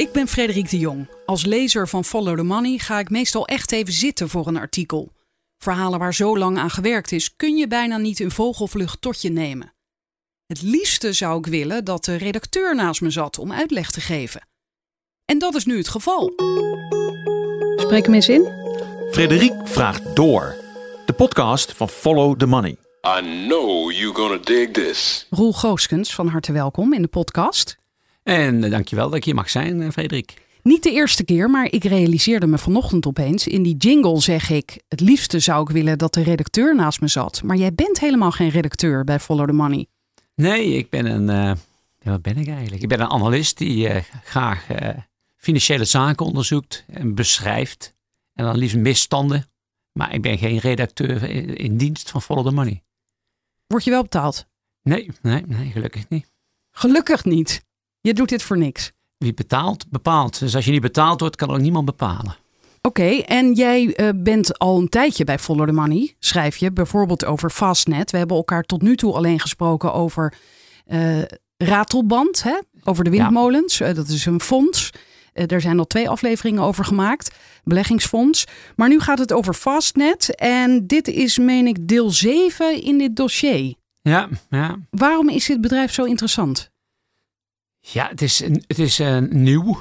Ik ben Frederik de Jong. Als lezer van Follow the Money ga ik meestal echt even zitten voor een artikel. Verhalen waar zo lang aan gewerkt is, kun je bijna niet in vogelvlucht tot je nemen. Het liefste zou ik willen dat de redacteur naast me zat om uitleg te geven. En dat is nu het geval. Spreek hem eens in. Frederik vraagt door. De podcast van Follow the Money. I know you're gonna dig this. Roel Gooskens, van harte welkom in de podcast. En uh, dankjewel dat ik hier mag zijn, uh, Frederik. Niet de eerste keer, maar ik realiseerde me vanochtend opeens. In die jingle zeg ik: Het liefste zou ik willen dat de redacteur naast me zat. Maar jij bent helemaal geen redacteur bij Follow the Money. Nee, ik ben een. Uh, ja, wat ben ik eigenlijk? Ik ben een analist die graag financiële zaken onderzoekt en beschrijft. En dan liefst misstanden. Maar ik ben geen redacteur in, in dienst van Follow the Money. Word je wel betaald? Nee, nee, nee, gelukkig niet. Gelukkig niet. Je doet dit voor niks. Wie betaalt, bepaalt. Dus als je niet betaald wordt, kan er ook niemand bepalen. Oké, okay, en jij uh, bent al een tijdje bij Follow the Money, schrijf je, bijvoorbeeld over Fastnet. We hebben elkaar tot nu toe alleen gesproken over uh, Ratelband, hè? over de windmolens. Ja. Uh, dat is een fonds. er zijn al twee afleveringen over gemaakt, beleggingsfonds. Maar nu gaat het over Fastnet en dit is, meen ik, deel 7 in dit dossier. Ja, ja. Waarom is dit bedrijf zo interessant? Ja, het is, het is uh, nieuw.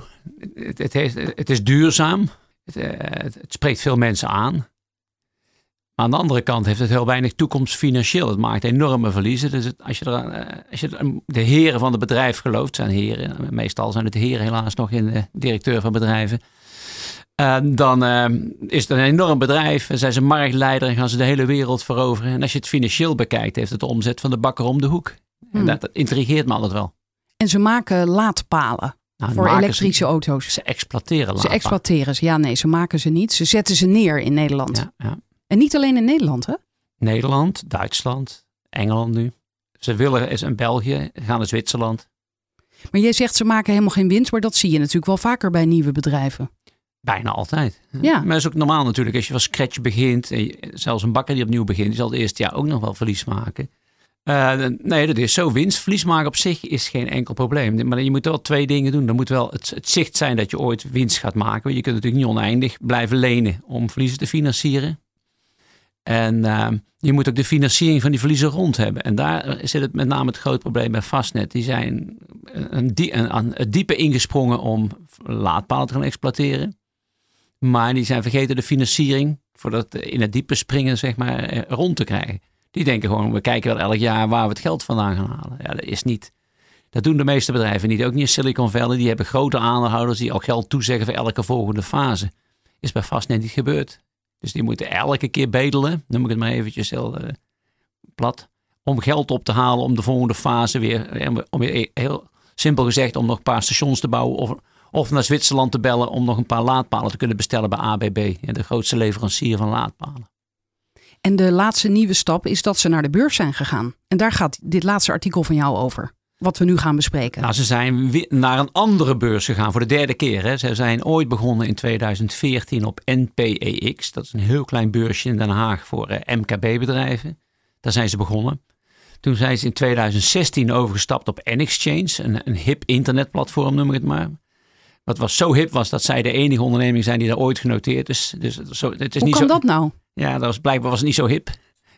Het, het, heeft, het, is duurzaam. Het, uh, het, spreekt veel mensen aan. Maar aan de andere kant heeft het heel weinig toekomst financieel. Het maakt enorme verliezen. Dus als je, er, uh, als je de heren van het bedrijf gelooft, zijn heren, meestal zijn het heren helaas nog in de directeur van bedrijven. dan is het een enorm bedrijf. Zijn ze marktleider en gaan ze de hele wereld veroveren. En als je het financieel bekijkt, heeft het de omzet van de bakker om de hoek. Hmm. En dat, dat intrigeert me altijd wel. En ze maken laadpalen nou, voor elektrische ze, auto's. Ze exploiteren laadpalen. Ze exploiteren ze. Ja, nee, ze maken ze niet. Ze zetten ze neer in Nederland. Ja, ja. En niet alleen in Nederland, hè? Nederland, Duitsland, Engeland nu. Ze willen eens in België, gaan naar Zwitserland. Maar jij zegt ze maken helemaal geen winst, maar dat zie je natuurlijk wel vaker bij nieuwe bedrijven. Bijna altijd. Ja. Maar dat is ook normaal natuurlijk. Als je van scratch begint, en zelfs een bakker die opnieuw begint, die zal het eerste jaar ook nog wel verlies maken. Uh, nee, dat is zo. Winstverlies maken op zich is geen enkel probleem. Maar je moet wel twee dingen doen. Er moet wel het, zicht zijn dat je ooit winst gaat maken. Je kunt natuurlijk niet oneindig blijven lenen om verliezen te financieren. En uh, je moet ook de financiering van die verliezen rond hebben. En daar zit het met name het groot probleem bij Fastnet. Die zijn een, een, diepe ingesprongen om laadpalen te gaan exploiteren. Maar die zijn vergeten de financiering voor dat in het diepe springen zeg maar, rond te krijgen. Die denken gewoon, we kijken wel elk jaar waar we het geld vandaan gaan halen. Ja, dat is niet. Dat doen de meeste bedrijven niet. Ook niet in Silicon Valley. Die hebben grote aandeelhouders die al geld toezeggen voor elke volgende fase. Is bij vast net niet gebeurd. Dus die moeten elke keer bedelen, noem ik het maar eventjes heel uh, plat, om geld op te halen om de volgende fase weer, om weer heel simpel gezegd, om nog een paar stations te bouwen of, of naar Zwitserland te bellen om nog een paar laadpalen te kunnen bestellen bij ABB, de grootste leverancier van laadpalen. En de laatste nieuwe stap is dat ze naar de beurs zijn gegaan. En daar gaat dit laatste artikel van jou over. Wat we nu gaan bespreken. Nou, ze zijn naar een andere beurs gegaan voor de derde keer. Hè. Ze zijn ooit begonnen in 2014 op NPEX. Dat is een heel klein beursje in Den Haag voor eh, MKB-bedrijven. Daar zijn ze begonnen. Toen zijn ze in 2016 overgestapt op N-Exchange, een, een hip internetplatform noem ik het maar. Wat was zo hip was dat zij de enige onderneming zijn die daar ooit genoteerd is. Dus zo, het is Hoe niet kan zo, dat nou? Ja, dat was, blijkbaar was het niet zo hip.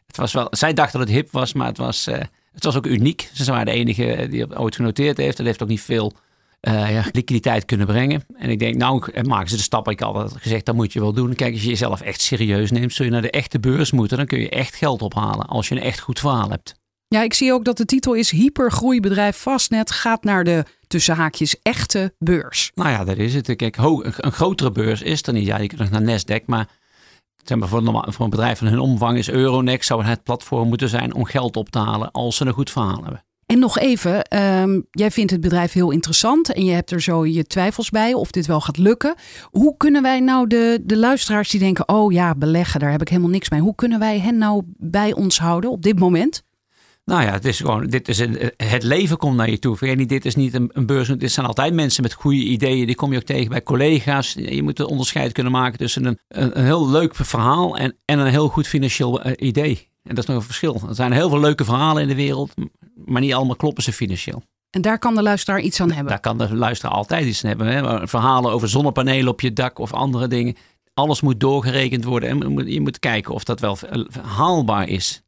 Het was wel, zij dachten dat het hip was, maar het was, uh, het was ook uniek. Ze waren de enige die het ooit genoteerd heeft. Dat heeft ook niet veel uh, ja, liquiditeit kunnen brengen. En ik denk, nou maken ze de stap. Ik had altijd gezegd, dat moet je wel doen. Kijk, als je jezelf echt serieus neemt, zul je naar de echte beurs moeten. Dan kun je echt geld ophalen als je een echt goed verhaal hebt. Ja, ik zie ook dat de titel is Hypergroeibedrijf Vastnet gaat naar de tussen haakjes echte beurs. Nou ja, dat is het. Kijk, een grotere beurs is er niet. Ja, je kunt nog naar Nasdaq, maar zeg maar, voor, een, voor een bedrijf van hun omvang is Euronext zou het platform moeten zijn om geld op te halen als ze een goed verhaal hebben. En nog even, um, jij vindt het bedrijf heel interessant en je hebt er zo je twijfels bij of dit wel gaat lukken. Hoe kunnen wij nou de, de luisteraars die denken, oh ja, beleggen, daar heb ik helemaal niks mee. Hoe kunnen wij hen nou bij ons houden op dit moment? Nou ja, het is gewoon, dit is een, het leven komt naar je toe. Vergeet niet, dit is niet een, een beurs. Dit zijn altijd mensen met goede ideeën. Die kom je ook tegen bij collega's. Je moet een onderscheid kunnen maken tussen een, een, een heel leuk verhaal en, en een heel goed financieel uh, idee. En dat is nog een verschil. Er zijn heel veel leuke verhalen in de wereld, maar niet allemaal kloppen ze financieel. En daar kan de luisteraar iets aan hebben. Daar kan de luisteraar altijd iets aan hebben. Hè? Verhalen over zonnepanelen op je dak of andere dingen. Alles moet doorgerekend worden en je moet kijken of dat wel haalbaar is.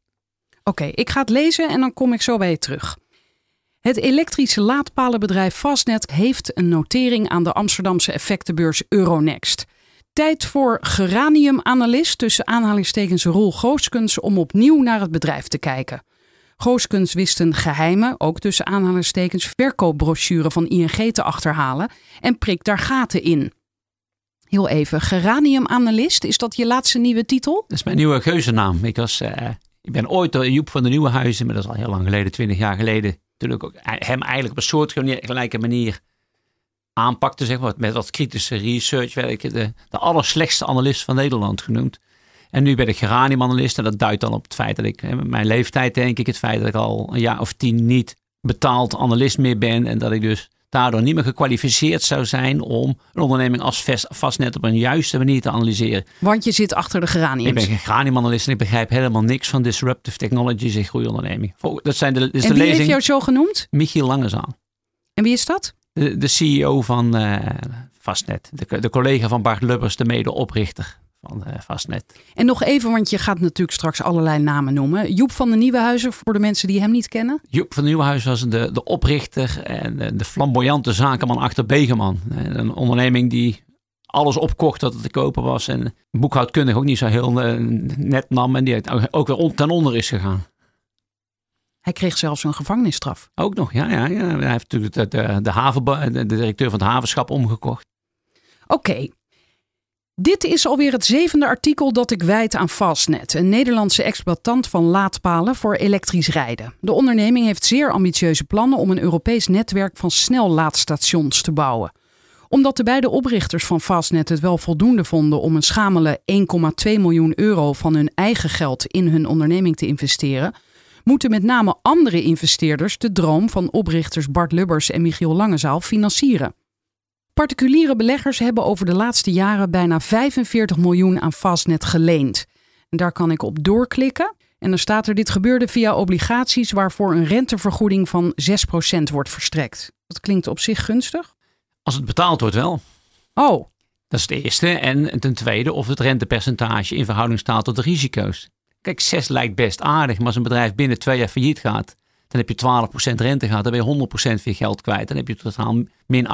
Oké, ik ga het lezen en dan kom ik zo bij je terug. Het elektrische laadpalenbedrijf Fastnet heeft een notering aan de Amsterdamse effectenbeurs Euronext. Tijd voor geraniumanalist tussen aanhalingstekens Roel Gooskens om opnieuw naar het bedrijf te kijken. Gooskens wist een geheime, ook tussen aanhalingstekens, verkoopbrochure van ING te achterhalen en prikt daar gaten in. Heel even, geraniumanalist, is dat je laatste nieuwe titel? Dat is mijn nieuwe geuzennaam. Ik, was, uh, ik ben ooit door Joep van de Nieuwe Huizen, maar dat is al heel lang geleden, twintig jaar geleden, toen ik ook hem eigenlijk op een soortgelijke manier aanpakte, zeg maar, met wat kritische research, werd ik de, de allerslechtste analist van Nederland genoemd. En nu ben ik geraniumanalist en dat duidt dan op het feit dat ik, mijn leeftijd denk ik, het feit dat ik al een jaar of tien niet betaald analist meer ben en dat ik dus daardoor niet meer gekwalificeerd zou zijn om een onderneming als vastnet op een juiste manier te analyseren. Want je zit achter de geraniums. Ik ben geen geraniumanalist en ik begrijp helemaal niks van disruptive technologies in onderneming. Dat zijn de, is en de wie lezing, heeft jou zo genoemd? Michiel Langezaal. En wie is dat? De, de CEO van uh, Vastnet. De, de collega van Bart Lubbers, de medeoprichter van Vastnet. En nog even, want je gaat natuurlijk straks allerlei namen noemen. Joep van de Nieuwenhuizen, voor de mensen die hem niet kennen. Joep van de Nieuwenhuizen was de, de oprichter en de flamboyante zakenman achter Begeman. Een onderneming die alles opkocht dat het te kopen was. En boekhoudkundig ook niet zo heel uh, net nam. En die ook weer ten onder is gegaan. Hij kreeg zelfs een gevangenisstraf. Ook nog, ja. ja, ja. Hij heeft natuurlijk de, de, de, haven, de directeur van het havenschap omgekocht. Oké. Dit is alweer het zevende artikel dat ik wijd aan Fastnet, een Nederlandse exploitant van laadpalen voor elektrisch rijden. De onderneming heeft zeer ambitieuze plannen om een Europees netwerk van snellaadstations te bouwen. Omdat de beide oprichters van Fastnet het wel voldoende vonden om een schamele 1,2 miljoen euro van hun eigen geld in hun onderneming te investeren, moeten met name andere investeerders de droom van oprichters Bart Lubbers en Michiel Langezaal financieren. Particuliere beleggers hebben over de laatste jaren bijna 45 miljoen aan Fastnet geleend. En daar kan ik op doorklikken. En dan staat er: dit gebeurde via obligaties waarvoor een rentevergoeding van 6% wordt verstrekt. Dat klinkt op zich gunstig. Als het betaald wordt, wel. Oh. Dat is het eerste. En ten tweede, of het rentepercentage in verhouding staat tot de risico's. Kijk, 6 lijkt best aardig, maar als een bedrijf binnen twee jaar failliet gaat, dan heb je 12% rente gehad, dan ben je 100% van je geld kwijt. Dan heb je totaal min 88%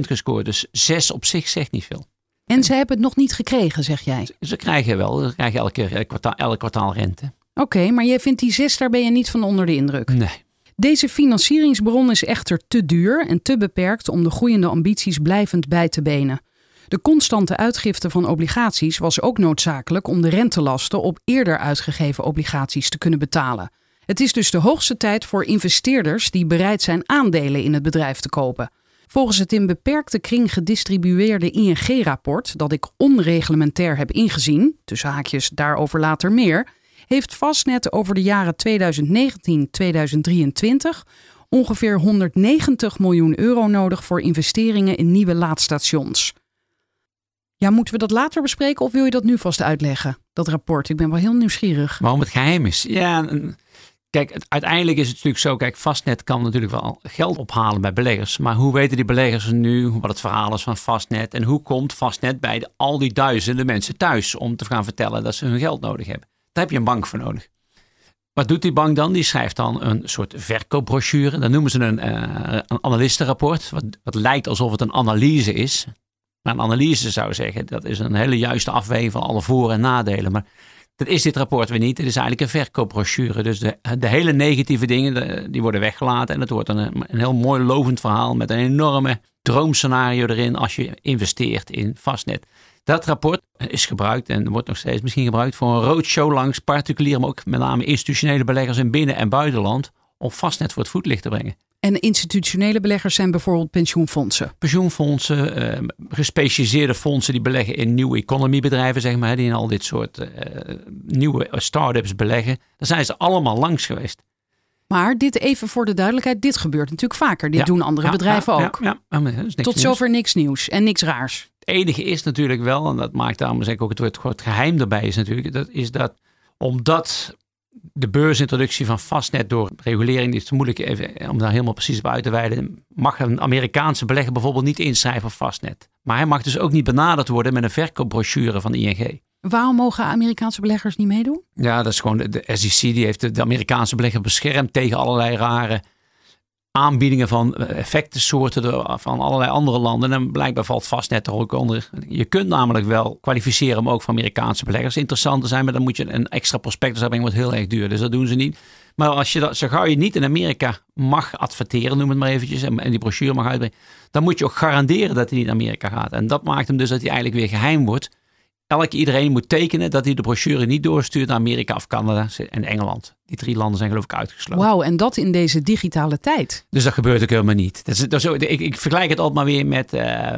gescoord. Dus 6 op zich zegt niet veel. En ze hebben het nog niet gekregen, zeg jij? Ze, krijgen wel, ze krijgen elke, elk, kwartaal, elk kwartaal rente. Oké, maar jij vindt die 6, daar ben je niet van onder de indruk? Nee. Deze financieringsbron is echter te duur en te beperkt om de groeiende ambities blijvend bij te benen. De constante uitgifte van obligaties was ook noodzakelijk om de rentelasten op eerder uitgegeven obligaties te kunnen betalen. Het is dus de hoogste tijd voor investeerders die bereid zijn aandelen in het bedrijf te kopen. Volgens het in beperkte kring gedistribueerde ING-rapport, dat ik onreglementair heb ingezien, tussen haakjes daarover later meer, heeft Fastnet over de jaren 2019-2023 ongeveer 190 miljoen euro nodig voor investeringen in nieuwe laadstations. Ja, moeten we dat later bespreken of wil je dat nu vast uitleggen? Dat rapport, ik ben wel heel nieuwsgierig. Waarom het geheim is? Ja, kijk, uiteindelijk is het natuurlijk zo. Kijk, Fastnet kan natuurlijk wel geld ophalen bij beleggers. Maar hoe weten die beleggers nu wat het verhaal is van Fastnet? En hoe komt Fastnet bij de, al die duizenden mensen thuis om te gaan vertellen dat ze hun geld nodig hebben? Daar heb je een bank voor nodig. Wat doet die bank dan? Die schrijft dan een soort verkoopbrochure. Dan noemen ze een, uh, een analistenrapport. Wat, wat lijkt alsof het een analyse is. Maar een analyse zou zeggen, dat is een hele juiste afweging van alle voor- en nadelen. Maar dat is dit rapport weer niet. Het is eigenlijk een verkoopbrochure. Dus de, de hele negatieve dingen, die worden weggelaten. En het wordt een, een heel mooi lovend verhaal met een enorme droomscenario erin als je investeert in vastnet. Dat rapport is gebruikt en wordt nog steeds misschien gebruikt voor een roadshow langs particulieren, maar ook met name institutionele beleggers in binnen- en buitenland om vastnet voor het voetlicht te brengen. En institutionele beleggers zijn bijvoorbeeld pensioenfondsen. Pensioenfondsen, eh, gespecialiseerde fondsen die beleggen in nieuwe economy bedrijven, zeg maar, die in al dit soort eh, nieuwe start-ups beleggen. Daar zijn ze allemaal langs geweest. Maar dit even voor de duidelijkheid, dit gebeurt natuurlijk vaker. Dit doen andere bedrijven ook. Ja, Tot zover niks nieuws en niks raars. Het enige is natuurlijk wel, en dat maakt daarom zeg ik ook het woord geheim erbij is natuurlijk, dat is dat omdat de beursintroductie van Fastnet door regulering, is te moeilijk even, om daar helemaal precies op uit te wijden, mag een Amerikaanse belegger bijvoorbeeld niet inschrijven op Fastnet. Maar hij mag dus ook niet benaderd worden met een verkoopbrochure van ING. Waarom mogen Amerikaanse beleggers niet meedoen? Ja, dat is gewoon de, de SEC die heeft de, de Amerikaanse belegger beschermd tegen allerlei rare aanbiedingen van eh, effectensoorten van allerlei andere landen. En blijkbaar valt Fastnet er ook onder. Je kunt namelijk wel kwalificeren om ook voor Amerikaanse beleggers interessant te zijn, maar dan moet je een extra prospectus hebben, wordt heel erg duur. Dus dat doen ze niet. Maar als je dat, zo gauw je niet in Amerika mag adverteren, noem het maar eventjes, en, die brochure mag uitbrengen, dan moet je ook garanderen dat hij niet naar Amerika gaat. En dat maakt hem dus dat hij eigenlijk weer geheim wordt elk iedereen moet tekenen dat hij de brochure niet doorstuurt naar Amerika of Canada en Engeland. Die drie landen zijn geloof ik uitgesloten. Wauw, en dat in deze digitale tijd. Dus dat gebeurt ook helemaal niet. Dat is, dat is, ik, ik vergelijk het altijd maar weer met uh,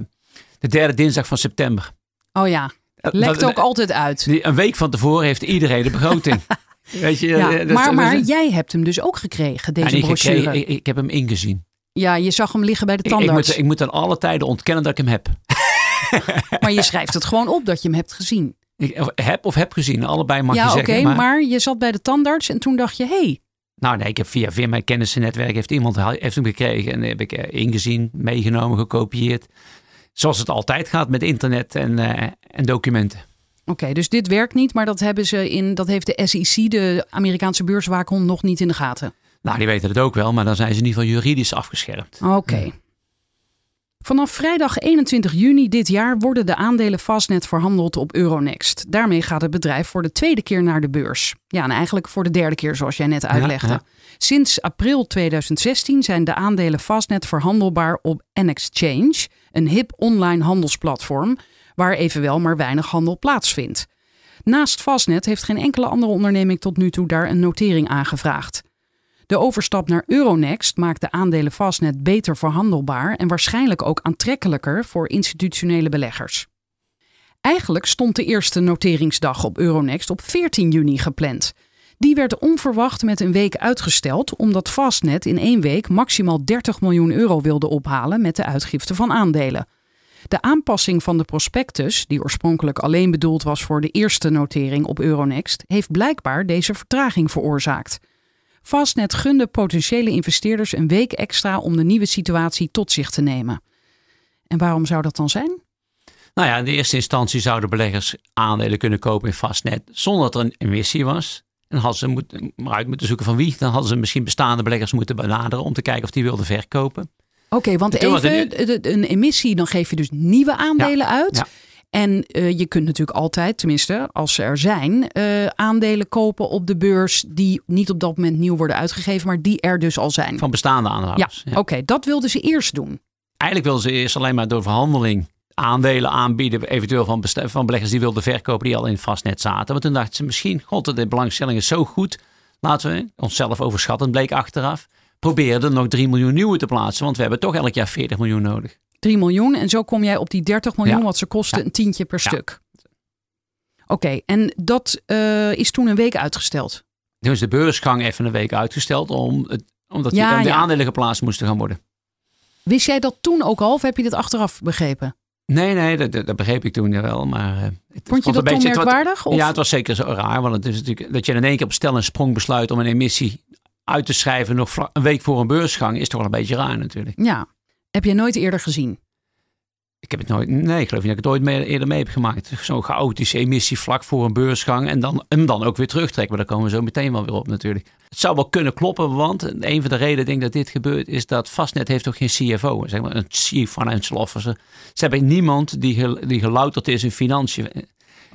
de derde dinsdag van september. Oh ja, lekt ook altijd uit. Een week van tevoren heeft iedereen de begroting. Weet je, ja, dat, maar, maar jij hebt hem dus ook gekregen, deze brochure. Gekregen, ik, ik, heb hem ingezien. Ja, je zag hem liggen bij de tandarts. Ik, ik, moet, ik moet aan alle tijden ontkennen dat ik hem heb. maar je schrijft het gewoon op dat je hem hebt gezien. Ik heb of heb gezien, allebei mag ja, je zeggen. Ja, oké, maar... je zat bij de tandarts en toen dacht je, hé. Hey. Nou nee, ik heb via, via mijn kennisnetwerk heeft iemand heeft hem gekregen en heb ik eh, ingezien, meegenomen, gekopieerd. Zoals het altijd gaat met internet en, uh, en documenten. Oké, dus dit werkt niet, maar dat, hebben ze in, dat heeft de SEC, de Amerikaanse beurswaakhond, nog niet in de gaten. Nou, die weten het ook wel, maar dan zijn ze in ieder geval juridisch afgeschermd. Oké. Vanaf vrijdag 21 juni dit jaar worden de aandelen Fastnet verhandeld op Euronext. Daarmee gaat het bedrijf voor de tweede keer naar de beurs. Ja, en eigenlijk voor de derde keer, zoals jij net uitlegde. Sinds april 2016 zijn de aandelen Fastnet verhandelbaar op N-Exchange, een hip online handelsplatform, waar evenwel maar weinig handel plaatsvindt. Naast Fastnet heeft geen enkele andere onderneming tot nu toe daar een notering aangevraagd. De overstap naar Euronext maakt de aandelen Fastnet beter verhandelbaar en waarschijnlijk ook aantrekkelijker voor institutionele beleggers. Eigenlijk stond de eerste noteringsdag op Euronext op 14 juni gepland. Die werd onverwacht met een week uitgesteld omdat Fastnet in één week maximaal 30 miljoen euro wilde ophalen met de uitgifte van aandelen. De aanpassing van de prospectus, die oorspronkelijk alleen bedoeld was voor de eerste notering op Euronext, heeft blijkbaar deze vertraging veroorzaakt. Fastnet gunde potentiële investeerders een week extra om de nieuwe situatie tot zich te nemen. En waarom zou dat dan zijn? Nou ja, in de eerste instantie zouden beleggers aandelen kunnen kopen in Fastnet zonder dat er een emissie was. En hadden ze moet, maar uit moeten zoeken van wie. Dan hadden ze misschien bestaande beleggers moeten benaderen om te kijken of die wilden verkopen. Oké, want even een, emissie, dan geef je dus nieuwe aandelen uit. Ja. En uh, je kunt natuurlijk altijd, tenminste als ze er zijn, uh, aandelen kopen op de beurs die niet op dat moment nieuw worden uitgegeven, maar die er dus al zijn. Van bestaande aandeelhouders. Ja, oké, dat wilden ze eerst doen. Eigenlijk wilden ze eerst alleen maar door verhandeling aandelen aanbieden, eventueel van, van beleggers die wilden verkopen die al in vastnet zaten. Maar toen dachten ze misschien, god, de belangstelling is zo goed, laten we onszelf overschatten, bleek achteraf. Probeerden nog 3 miljoen nieuwe te plaatsen, want we hebben toch elk jaar 40 miljoen nodig. 3 miljoen. En zo kom jij op die 30 miljoen, wat ze kosten, een tientje per stuk. Oké, en dat uh, is toen een week uitgesteld. Dus de beursgang even een week uitgesteld, om het, omdat die, de aandelen geplaatst moesten gaan worden. Wist jij dat toen ook al, of heb je dit achteraf begrepen? Nee, nee, dat, dat, begreep ik toen wel. Maar, uh, het, Vond je dat toen merkwaardig? of? Ja, het was zeker zo raar. Want het is natuurlijk dat je in één keer op stel en sprong besluit om een emissie uit te schrijven nog een week voor een beursgang, is toch wel een beetje raar natuurlijk. Ja, heb je nooit eerder gezien? Ik heb het nooit, nee, ik geloof niet dat ik het ooit eerder mee heb gemaakt. Zo'n chaotische emissie vlak voor een beursgang en dan, en dan ook weer terugtrekken. Maar daar komen we zo meteen wel weer op natuurlijk. Het zou wel kunnen kloppen, want een van de redenen denk dat dit gebeurt is dat Fastnet heeft ook geen CFO, zeg maar een Chief Financial Officer. Ze hebben niemand die, die gelouterd is in financiën.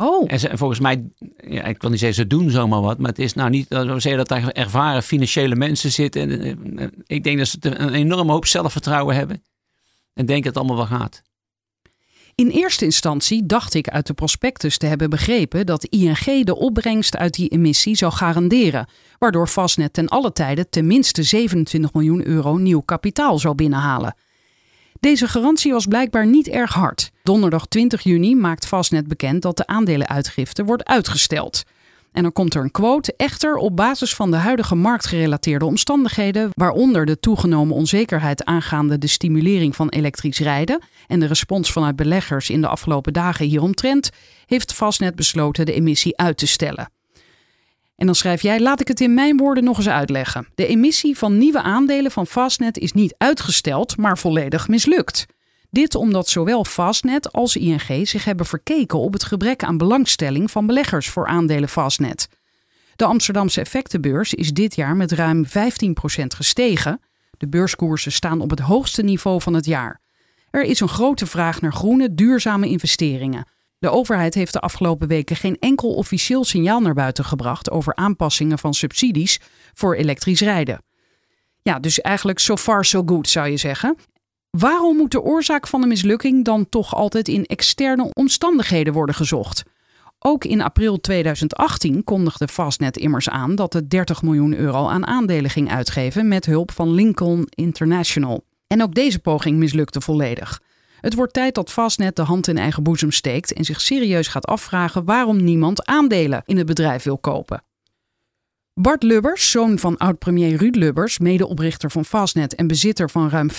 Oh. En, ze, volgens mij, ja, ik wil niet zeggen ze doen zomaar wat, maar het is nou niet dat we zeggen dat daar ervaren financiële mensen zitten. En, ik denk dat ze een enorme hoop zelfvertrouwen hebben en denken dat het allemaal wel gaat. In eerste instantie dacht ik uit de prospectus te hebben begrepen dat ING de opbrengst uit die emissie zou garanderen, waardoor Fastnet ten alle tijde tenminste 27 miljoen euro nieuw kapitaal zou binnenhalen. Deze garantie was blijkbaar niet erg hard. Donderdag 20 juni maakt Fastnet bekend dat de aandelenuitgifte wordt uitgesteld. En dan komt er een quote, echter op basis van de huidige marktgerelateerde omstandigheden, waaronder de toegenomen onzekerheid aangaande de stimulering van elektrisch rijden en de respons vanuit beleggers in de afgelopen dagen hieromtrent, heeft Fastnet besloten de emissie uit te stellen. En dan schrijf jij, laat ik het in mijn woorden nog eens uitleggen. De emissie van nieuwe aandelen van Fastnet is niet uitgesteld, maar volledig mislukt. Dit omdat zowel Fastnet als ING zich hebben verkeken op het gebrek aan belangstelling van beleggers voor aandelen Fastnet. De Amsterdamse effectenbeurs is dit jaar met ruim 15% gestegen. De beurskoersen staan op het hoogste niveau van het jaar. Er is een grote vraag naar groene, duurzame investeringen. De overheid heeft de afgelopen weken geen enkel officieel signaal naar buiten gebracht over aanpassingen van subsidies voor elektrisch rijden. Ja, dus eigenlijk so far so good zou je zeggen. Waarom moet de oorzaak van de mislukking dan toch altijd in externe omstandigheden worden gezocht? Ook in april 2018 kondigde Fastnet immers aan dat het 30 miljoen euro aan aandelen ging uitgeven met hulp van Lincoln International. En ook deze poging mislukte volledig. Het wordt tijd dat Fastnet de hand in eigen boezem steekt en zich serieus gaat afvragen waarom niemand aandelen in het bedrijf wil kopen. Bart Lubbers, zoon van oud-premier Ruud Lubbers, medeoprichter van Fastnet en bezitter van ruim 50%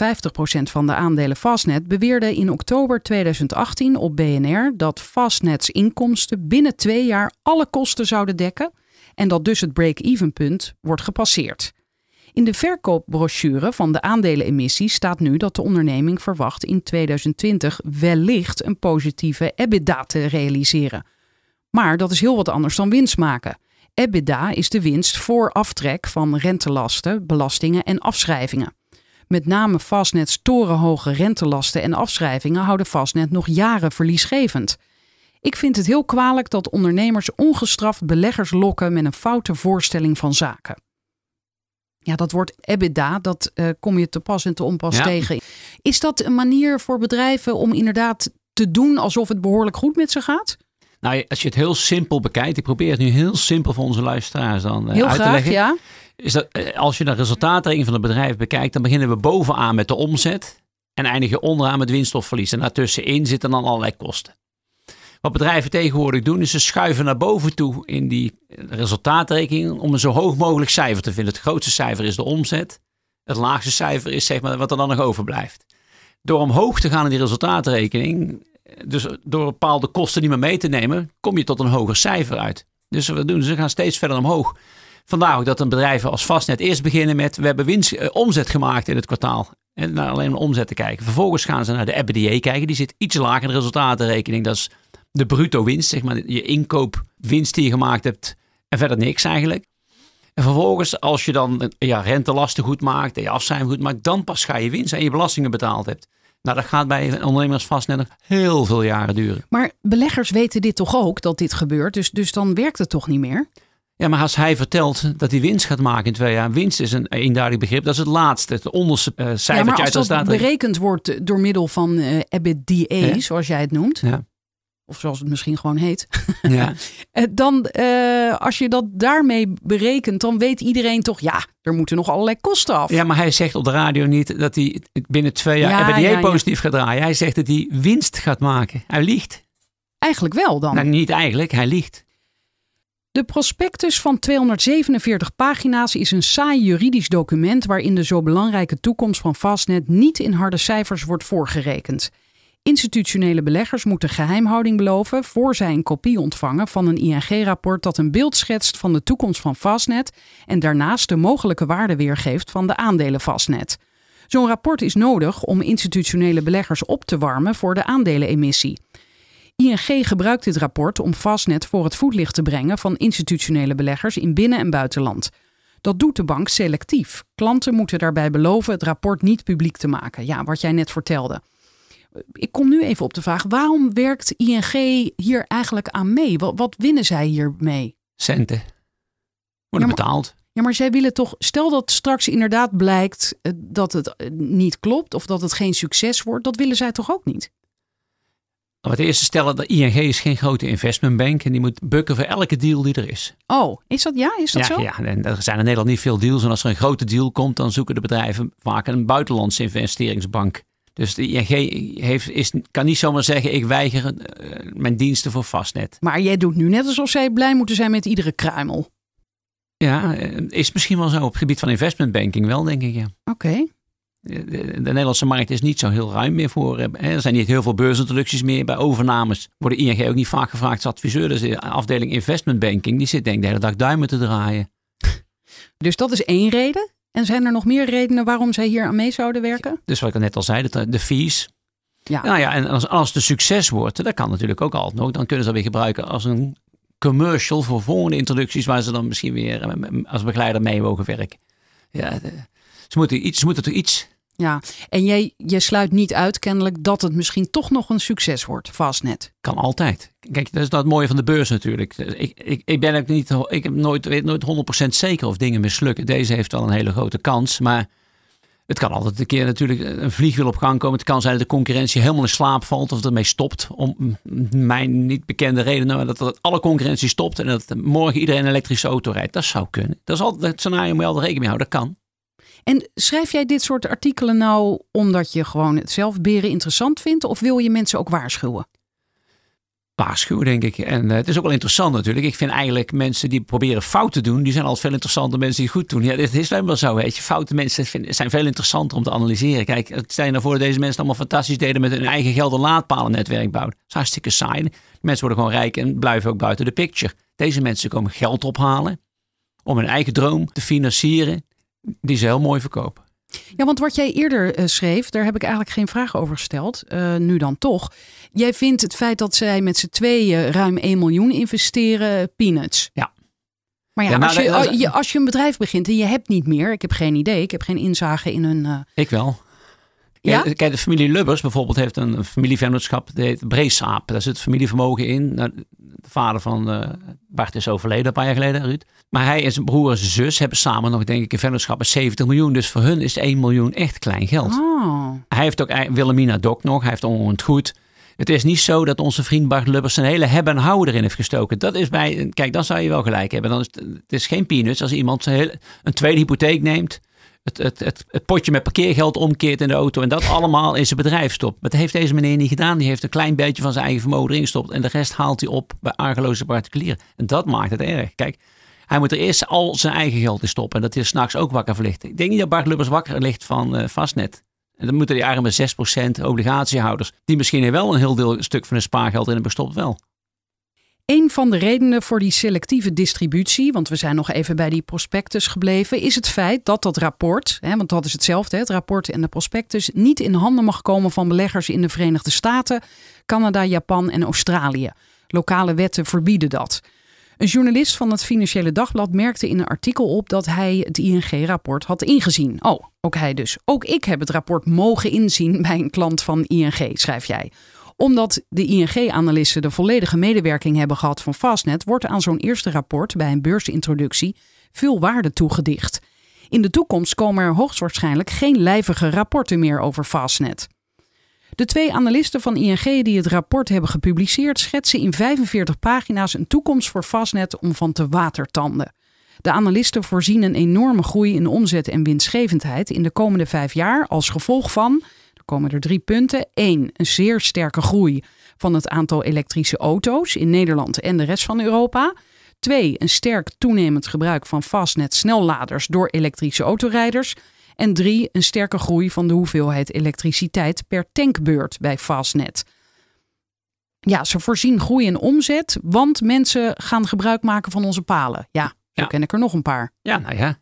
van de aandelen Fastnet, beweerde in oktober 2018 op BNR dat Fastnets inkomsten binnen twee jaar alle kosten zouden dekken en dat dus het break-even punt wordt gepasseerd. In de verkoopbrochure van de aandelenemissie staat nu dat de onderneming verwacht in 2020 wellicht een positieve EBITDA te realiseren. Maar dat is heel wat anders dan winst maken. EBITDA is de winst voor aftrek van rentelasten, belastingen en afschrijvingen. Met name Fastnets torenhoge rentelasten en afschrijvingen houden Fastnet nog jaren verliesgevend. Ik vind het heel kwalijk dat ondernemers ongestraft beleggers lokken met een foute voorstelling van zaken. Ja, dat woord EBITDA, dat uh, kom je te pas en te onpas tegen. Is dat een manier voor bedrijven om inderdaad te doen alsof het behoorlijk goed met ze gaat? Nou, als je het heel simpel bekijkt, ik probeer het nu heel simpel voor onze luisteraars dan uh, heel uit graag, te leggen. Ja. Is dat eh, als je de resultaatrekening van het bedrijf bekijkt, dan beginnen we bovenaan met de omzet en eindigen onderaan met winst of verlies. En daartussenin zitten dan allerlei kosten. Wat bedrijven tegenwoordig doen, is ze schuiven naar boven toe in die resultaatrekening om een zo hoog mogelijk cijfer te vinden. Het grootste cijfer is de omzet. Het laagste cijfer is zeg maar wat er dan nog overblijft. Door omhoog te gaan in die resultaatrekening, dus door bepaalde kosten niet meer mee te nemen, kom je tot een hoger cijfer uit. Dus wat doen ze? gaan steeds verder omhoog. Vandaar ook dat een bedrijf als Vastnet eerst beginnen met we hebben winst, eh, omzet gemaakt in het kwartaal. En naar alleen maar omzet te kijken. Vervolgens gaan ze naar de EBITDA kijken. Die zit iets lager in de resultatenrekening. Dat is de bruto winst, zeg maar, je inkoopwinst die je gemaakt hebt en verder niks eigenlijk. En vervolgens, als je dan ja, rentelasten goed maakt en je afschrijving goed maakt, dan pas ga je winst en je belastingen betaald hebt. Nou, dat gaat bij ondernemers vast net nog heel veel jaren duren. Maar beleggers weten dit toch ook, dat dit gebeurt, dus, dus dan werkt het toch niet meer? Ja, maar als hij vertelt dat hij winst gaat maken in twee jaar, winst is een eenduidig begrip. Dat is het laatste, het onderste uh, cijfertje ja, maar als uit dat berekend wordt door middel van uh, EBITDA, ja. zoals jij het noemt, ja of zoals het misschien gewoon heet. Ja. dan, uh, als je dat daarmee berekent, dan weet iedereen toch, ja, er moeten nog allerlei kosten af. Ja, maar hij zegt op de radio niet dat hij binnen twee jaar ja, ja, positief gaat draaien. Hij zegt dat hij winst gaat maken. Hij liegt. Eigenlijk wel dan. Nou, niet eigenlijk, hij liegt. De prospectus van 247 pagina's is een saai juridisch document waarin de zo belangrijke toekomst van Fastnet niet in harde cijfers wordt voorgerekend. Institutionele beleggers moeten geheimhouding beloven voor zij een kopie ontvangen van een ING-rapport dat een beeld schetst van de toekomst van Fastnet en daarnaast de mogelijke waarde weergeeft van de aandelen Fastnet. Zo'n rapport is nodig om institutionele beleggers op te warmen voor de aandelenemissie. ING gebruikt dit rapport om Fastnet voor het voetlicht te brengen van institutionele beleggers in binnen- en buitenland. Dat doet de bank selectief. Klanten moeten daarbij beloven het rapport niet publiek te maken. Ja, wat jij net vertelde. Ik kom nu even op de vraag: waarom werkt ING hier eigenlijk aan mee? Wat, wat winnen zij hiermee? Centen. Worden ja, betaald. Ja, maar zij willen toch, stel dat straks inderdaad blijkt eh, dat het eh, niet klopt of dat het geen succes wordt, dat willen zij toch ook niet? Maar het eerste stellen dat ING is geen grote investmentbank en die moet bukken voor elke deal die er is. Oh, is dat ja? Is dat ja, zo? Ja, en er zijn in Nederland niet veel deals. En als er een grote deal komt, dan zoeken de bedrijven vaak een buitenlandse investeringsbank. Dus de ING heeft, is, kan niet zomaar zeggen: ik weiger uh, mijn diensten voor vastnet. Maar jij doet nu net alsof zij blij moeten zijn met iedere kruimel. Ja, is misschien wel zo op het gebied van investmentbanking wel, denk ik. Ja. Oké. De, de Nederlandse markt is niet zo heel ruim meer voor. hè. Er zijn niet heel veel beursintroducties meer. Bij overnames worden ING ook niet vaak gevraagd als adviseur. Dus de afdeling investment banking, die zit denk ik de hele dag duimen te draaien. Dus dat is één reden. En zijn er nog meer redenen waarom zij hier aan mee zouden werken? Dus wat ik net al zei, de, de fees. Ja. Nou ja, en als, als het een succes wordt, dat kan natuurlijk ook altijd nog. Dan kunnen ze dat weer gebruiken als een commercial voor volgende introducties. Waar ze dan misschien weer eh, als begeleider mee mogen werken. Ja, de- ze moeten, iets, ze moeten toch iets Ja, en jij, jij sluit niet uit kennelijk dat het misschien toch nog een succes wordt, Fastnet. Kan altijd. Kijk, dat is dat mooie van de beurs natuurlijk. Ik, ik, ik ben ook niet, ik heb nooit, weet nooit 100% zeker of dingen mislukken. Deze heeft wel een hele grote kans, maar het kan altijd een keer natuurlijk een vliegwiel op gang komen. Het kan zijn dat de concurrentie helemaal in slaap valt of ermee stopt. Om mijn niet bekende redenen, maar dat, dat alle concurrentie stopt en dat morgen iedereen een elektrische auto rijdt. Dat zou kunnen. Dat is altijd het scenario moet je altijd rekening mee houden. Dat kan. En schrijf jij dit soort artikelen nou omdat je gewoon het zelf beren interessant vindt? Of wil je mensen ook waarschuwen? waarschuwen, denk ik. En eh, het is ook wel interessant natuurlijk. Ik vind eigenlijk mensen die proberen fout te doen, die zijn altijd veel interessanter mensen die het goed doen. Ja, dit is wel zo, weet je. Foute mensen zijn veel interessanter om te analyseren. Kijk, stel je nou voor dat deze mensen het allemaal fantastisch deden met hun eigen geld een laadpalennetwerk bouwen. Dat is hartstikke saai. Mensen worden gewoon rijk en blijven ook buiten de picture. Deze mensen komen geld ophalen om hun eigen droom te financieren, die ze heel mooi verkopen. Ja, want wat jij eerder eh, schreef, daar heb ik eigenlijk geen vraag over gesteld. Eh, nu dan toch. Jij vindt het feit dat zij met z'n tweeën ruim 1 miljoen investeren peanuts. Ja. Maar ja, Ja, nou, als, je, dat- je- als je een bedrijf begint en je hebt niet meer, ik heb geen idee, ik heb geen inzage in hun. eh, Ik wel. Ja? Kijk, de familie Lubbers bijvoorbeeld heeft een een familievennootschap. Dat heet Breesaap. Daar zit familievermogen in. Nou, De vader van eh, Bart is overleden een paar jaar geleden, Ruud. Maar hij en zijn broer en zijn zus hebben samen nog denk ik een vennootschap met 70 miljoen. Dus voor hun is 1 miljoen echt klein geld. Oh. Hij heeft ook Wilhelmina Dok nog. Hij heeft onroerend goed. Het is niet zo dat onze vriend Bart Lubbers zijn hele hebben en houden erin heeft gestoken. Dat is bij, kijk, dan zou je wel gelijk hebben. Dan is het, het is geen peanuts als iemand hele- een tweede hypotheek neemt. Het, het, het, potje met parkeergeld omkeert in de auto. En dat allemaal in zijn bedrijf stopt. Maar dat heeft deze meneer niet gedaan. Die heeft een klein beetje van zijn eigen vermogen erin gestopt. En de rest haalt hij op bij argeloze particulieren. En dat maakt het erg. Kijk, hij moet er eerst al zijn eigen geld in stoppen. En dat er s'nachts ook wakker van ligt. Ik denk niet dat Bart Lubbers wakker ligt van eh, vastnet. En dan moeten die arme 6% obligatiehouders, die misschien wel een heel deel stuk van hun spaargeld in hebben gestopt, wel. Een van de redenen voor die selectieve distributie, want we zijn nog even bij die prospectus gebleven, is het feit dat dat rapport, hè, want dat is hetzelfde, het rapport en de prospectus, niet in handen mag komen van beleggers in de Verenigde Staten, Canada, Japan en Australië. Lokale wetten verbieden dat. Een journalist van het Financiële Dagblad merkte in een artikel op dat hij het ING-rapport had ingezien. Oh, ook hij dus. Ook ik heb het rapport mogen inzien bij een klant van ING, schrijf jij omdat de ING-analisten de volledige medewerking hebben gehad van Fastnet, wordt aan zo'n eerste rapport bij een beursintroductie veel waarde toegedicht. In de toekomst komen er hoogstwaarschijnlijk geen lijvige rapporten meer over Fastnet. De twee analisten van ING die het rapport hebben gepubliceerd, schetsen in 45 pagina's een toekomst voor Fastnet om van te watertanden. De analisten voorzien een enorme groei in omzet en winstgevendheid in de komende vijf jaar als gevolg van komen er drie punten. Eén, een zeer sterke groei van het aantal elektrische auto's in Nederland en de rest van Europa. Twee, een sterk toenemend gebruik van fastnet snelladers door elektrische autorijders. En drie, een sterke groei van de hoeveelheid elektriciteit per tankbeurt bij fastnet. Ja, ze voorzien groei in omzet, want mensen gaan gebruik maken van onze palen. Ja, zo Ja. ken ik er nog een paar. Ja, nou ja.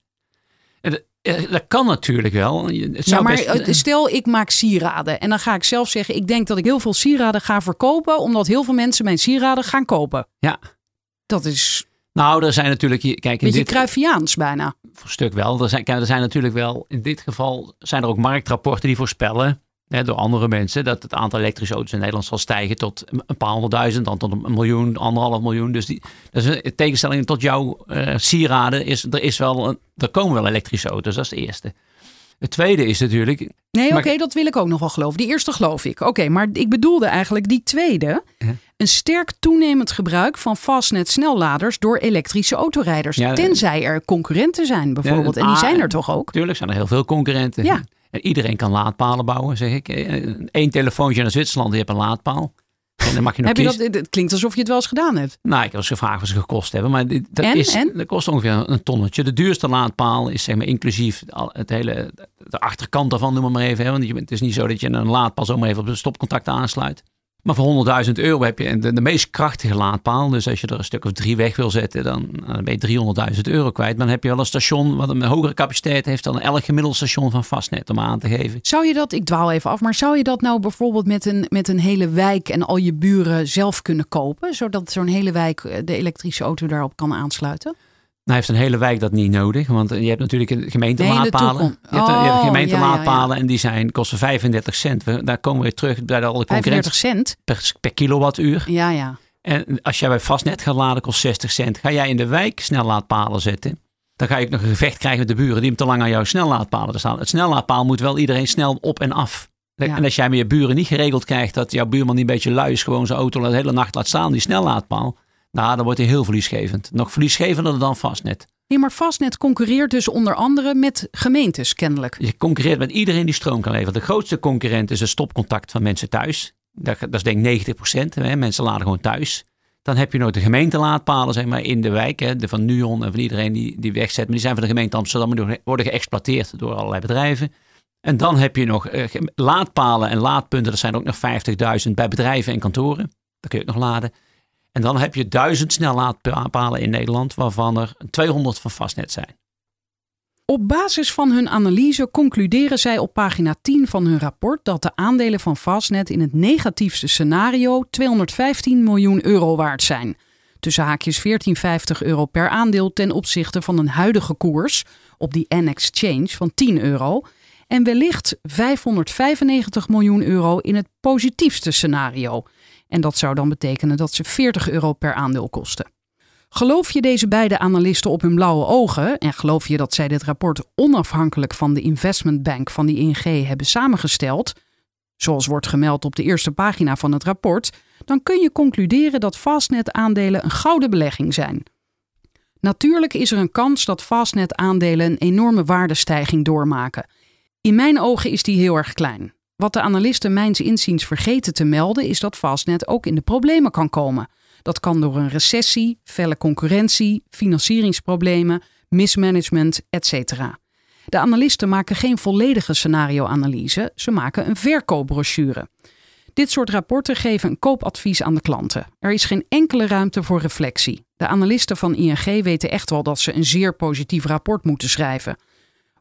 Dat- eh, Dat kan natuurlijk wel. Het Ja, zou maar best- eh, stel ik maak sieraden en dan ga ik zelf zeggen, ik denk dat ik heel veel sieraden ga verkopen, omdat heel veel mensen mijn sieraden gaan kopen. Ja. Dat is Nou, er zijn natuurlijk... Kijk, een in beetje dit Cruyffiaans bijna. voor stuk wel. Er zijn, er zijn natuurlijk wel... In dit geval zijn er ook marktrapporten die voorspellen... Hè, door andere mensen, dat het aantal elektrische auto's in Nederland zal stijgen tot een paar honderdduizend, dan tot een miljoen, anderhalf miljoen. Dus die, dat is een tegenstelling tot jouw eh, sieraden. Is, er, is wel een, er komen wel elektrische auto's, dat is het eerste. Het tweede is natuurlijk, Nee, oké, dat wil ik ook nog wel geloven. Die eerste geloof ik. Oké, maar ik bedoelde eigenlijk die tweede. Een sterk toenemend gebruik van fastnet snelladers door elektrische autorijders. Ja, tenzij er concurrenten zijn bijvoorbeeld. en die ah, zijn er toch ook? natuurlijk zijn er heel veel concurrenten. Ja. En iedereen kan laadpalen bouwen, zeg ik. Eén telefoontje naar Zwitserland, die hebt een laadpaal. En dan mag je nog Heb je dat, het klinkt alsof je het wel eens gedaan hebt. Nou, ik heb eens gevraagd wat ze gekost hebben. Maar dat, En? is, En? dat kost ongeveer een tonnetje. De duurste laadpaal is zeg maar inclusief het hele, de achterkant daarvan, noem maar, maar even. Hè? Want je, het is niet zo dat je een laadpaal zomaar even op de stopcontact aansluit. Maar voor 100.000 euro heb je de, de meest krachtige laadpaal. Dus als je er een stuk of drie weg wil zetten, dan, dan ben je 300.000 euro kwijt. Maar dan heb je wel een station wat een hogere capaciteit heeft dan elk gemiddeld station van Fastnet om aan te geven. Zou je dat, ik dwaal even af, maar zou je dat nou bijvoorbeeld met een, met een hele wijk en al je buren zelf kunnen kopen? Zodat zo'n hele wijk eh, de elektrische auto daarop kan aansluiten? Nou heeft een hele wijk dat niet nodig. Want je hebt natuurlijk een gemeentelaadpalen. Nee, in de je hebt, een- je hebt Oh, gemeentelaadpalen en die zijn, kosten 35 cent. We- Daar komen we weer terug bij de alle 35 concurrentie cent? per, per kilowattuur. Ja, ja. En als jij bij Fastnet gaat laden, kost 60 cent. Ga jij in de wijk snellaadpalen zetten, dan ga je ook nog een gevecht krijgen met de buren die hem te lang aan jouw snellaadpalen te staan. Het snellaadpaal moet wel iedereen snel op en af. Ja. En als jij met je buren niet geregeld krijgt dat jouw buurman niet een beetje lui is, gewoon zijn auto de hele nacht laat staan, die snellaadpaal, nou, dan wordt hij heel verliesgevend. Nog verliesgevender dan Fastnet. Nee, maar Fastnet concurreert dus onder andere met gemeentes kennelijk. Je concurreert met iedereen die stroom kan leveren. De grootste concurrent is het stopcontact van mensen thuis. Dat, dat is denk ik 90 procent. Mensen laden gewoon thuis. Dan heb je nog de gemeentelaadpalen zeg maar, in de wijk. Hè, de van Nuon en van iedereen die, die wegzet. Maar die zijn van de gemeente Amsterdam. Die worden geëxploiteerd door allerlei bedrijven. En dan heb je nog eh, laadpalen en laadpunten. Dat zijn er ook nog 50.000 bij bedrijven en kantoren. Daar kun je ook nog laden. En dan heb je duizend snellaadpalen in Nederland. Waarvan er 200 van vastnet zijn. Op basis van hun analyse concluderen zij op pagina 10 van hun rapport dat de aandelen van Fastnet in het negatiefste scenario 215 miljoen euro waard zijn. Tussen haakjes 14,50 euro per aandeel ten opzichte van een huidige koers op die N-Exchange van 10 euro. En wellicht 595 miljoen euro in het positiefste scenario. En dat zou dan betekenen dat ze 40 euro per aandeel kosten. Geloof je deze beide analisten op hun blauwe ogen en geloof je dat zij dit rapport onafhankelijk van de investmentbank van die ING hebben samengesteld, zoals wordt gemeld op de eerste pagina van het rapport, dan kun je concluderen dat Fastnet-aandelen een gouden belegging zijn. Natuurlijk is er een kans dat Fastnet-aandelen een enorme waardestijging doormaken. In mijn ogen is die heel erg klein. Wat de analisten mijns inziens vergeten te melden is dat Fastnet ook in de problemen kan komen. Dat kan door een recessie, felle concurrentie, financieringsproblemen, mismanagement, etc. De analisten maken geen volledige scenario-analyse, ze maken een verkoopbrochure. Dit soort rapporten geven een koopadvies aan de klanten. Er is geen enkele ruimte voor reflectie. De analisten van ING weten echt wel dat ze een zeer positief rapport moeten schrijven.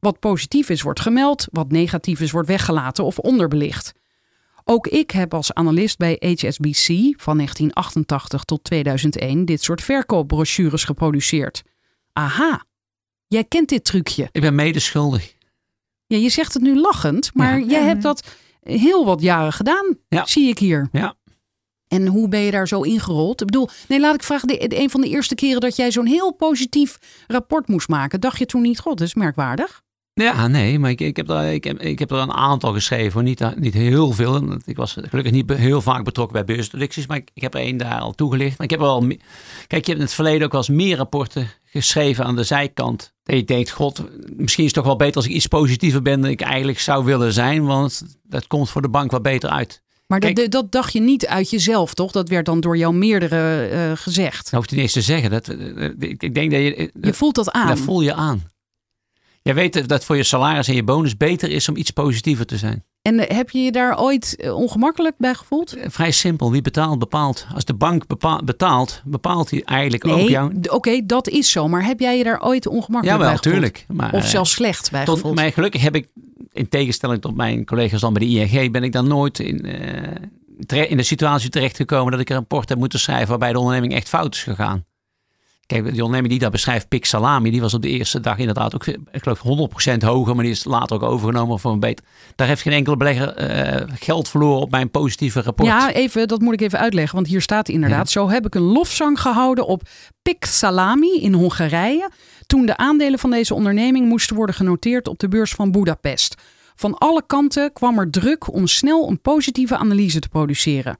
Wat positief is, wordt gemeld, wat negatief is, wordt weggelaten of onderbelicht. Ook ik heb als analist bij HSBC van 1988 tot 2001 dit soort verkoopbrochures geproduceerd. Aha, jij kent dit trucje. Ik ben medeschuldig. Ja, je zegt het nu lachend, maar Ja. jij hebt dat heel wat jaren gedaan, Ja. zie ik hier. Ja. En hoe ben je daar zo ingerold? Ik bedoel, nee, laat ik vragen, de, de- een van de eerste keren dat jij zo'n heel positief rapport moest maken, dacht je toen niet, god, dat is merkwaardig. Ja, nee, maar ik, ik, heb er, ik, heb, ik heb er een aantal geschreven, hoor. niet, niet heel veel. Ik was gelukkig niet heel vaak betrokken bij beursintroducties, maar ik, ik heb er één daar al toegelicht. Maar ik heb wel, kijk, je hebt in het verleden ook wel eens meer rapporten geschreven aan de zijkant. Dat je denkt, god, misschien is het toch wel beter als ik iets positiever ben dan ik eigenlijk zou willen zijn, want dat komt voor de bank wat beter uit. Maar dat, Kijk- dat dacht je niet uit jezelf, toch? Dat werd dan door jou meerdere eh, gezegd. Dat hoeft je niet eens te zeggen. Dat, eh, ik, ik denk dat je... Je voelt dat aan. Dat voel je aan. Jij weet dat voor je salaris en je bonus beter is om iets positiever te zijn. En eh, heb je je daar ooit eh, ongemakkelijk bij gevoeld? Eh, Vrij simpel. Wie betaalt, bepaalt. Als de bank betaalt, bepaalt hij eigenlijk ook jou. oké, dat is zo. Maar heb jij je daar ooit ongemakkelijk Jawel, bij gevoeld? tuurlijk. Maar, Of zelfs slecht bij tot, gevoeld? maar gelukkig heb ik, in tegenstelling tot mijn collega's dan bij de ING, ben ik dan nooit in, in de situatie terechtgekomen dat ik een rapport heb moeten schrijven waarbij de onderneming echt fout is gegaan. Kijk, die onderneming die dat beschrijft, Pik Salami, die was op de eerste dag inderdaad ook, ik geloof 100% hoger, maar die is later ook overgenomen voor een beter. Daar heeft geen enkele belegger eh, geld verloren op mijn positieve rapport. Ja, even, dat moet ik even uitleggen, want hier staat inderdaad. Zo heb ik een lofzang gehouden op Pik Salami in Hongarije. Toen de aandelen van deze onderneming moesten worden genoteerd op de beurs van Budapest. Van alle kanten kwam er druk om snel een positieve analyse te produceren.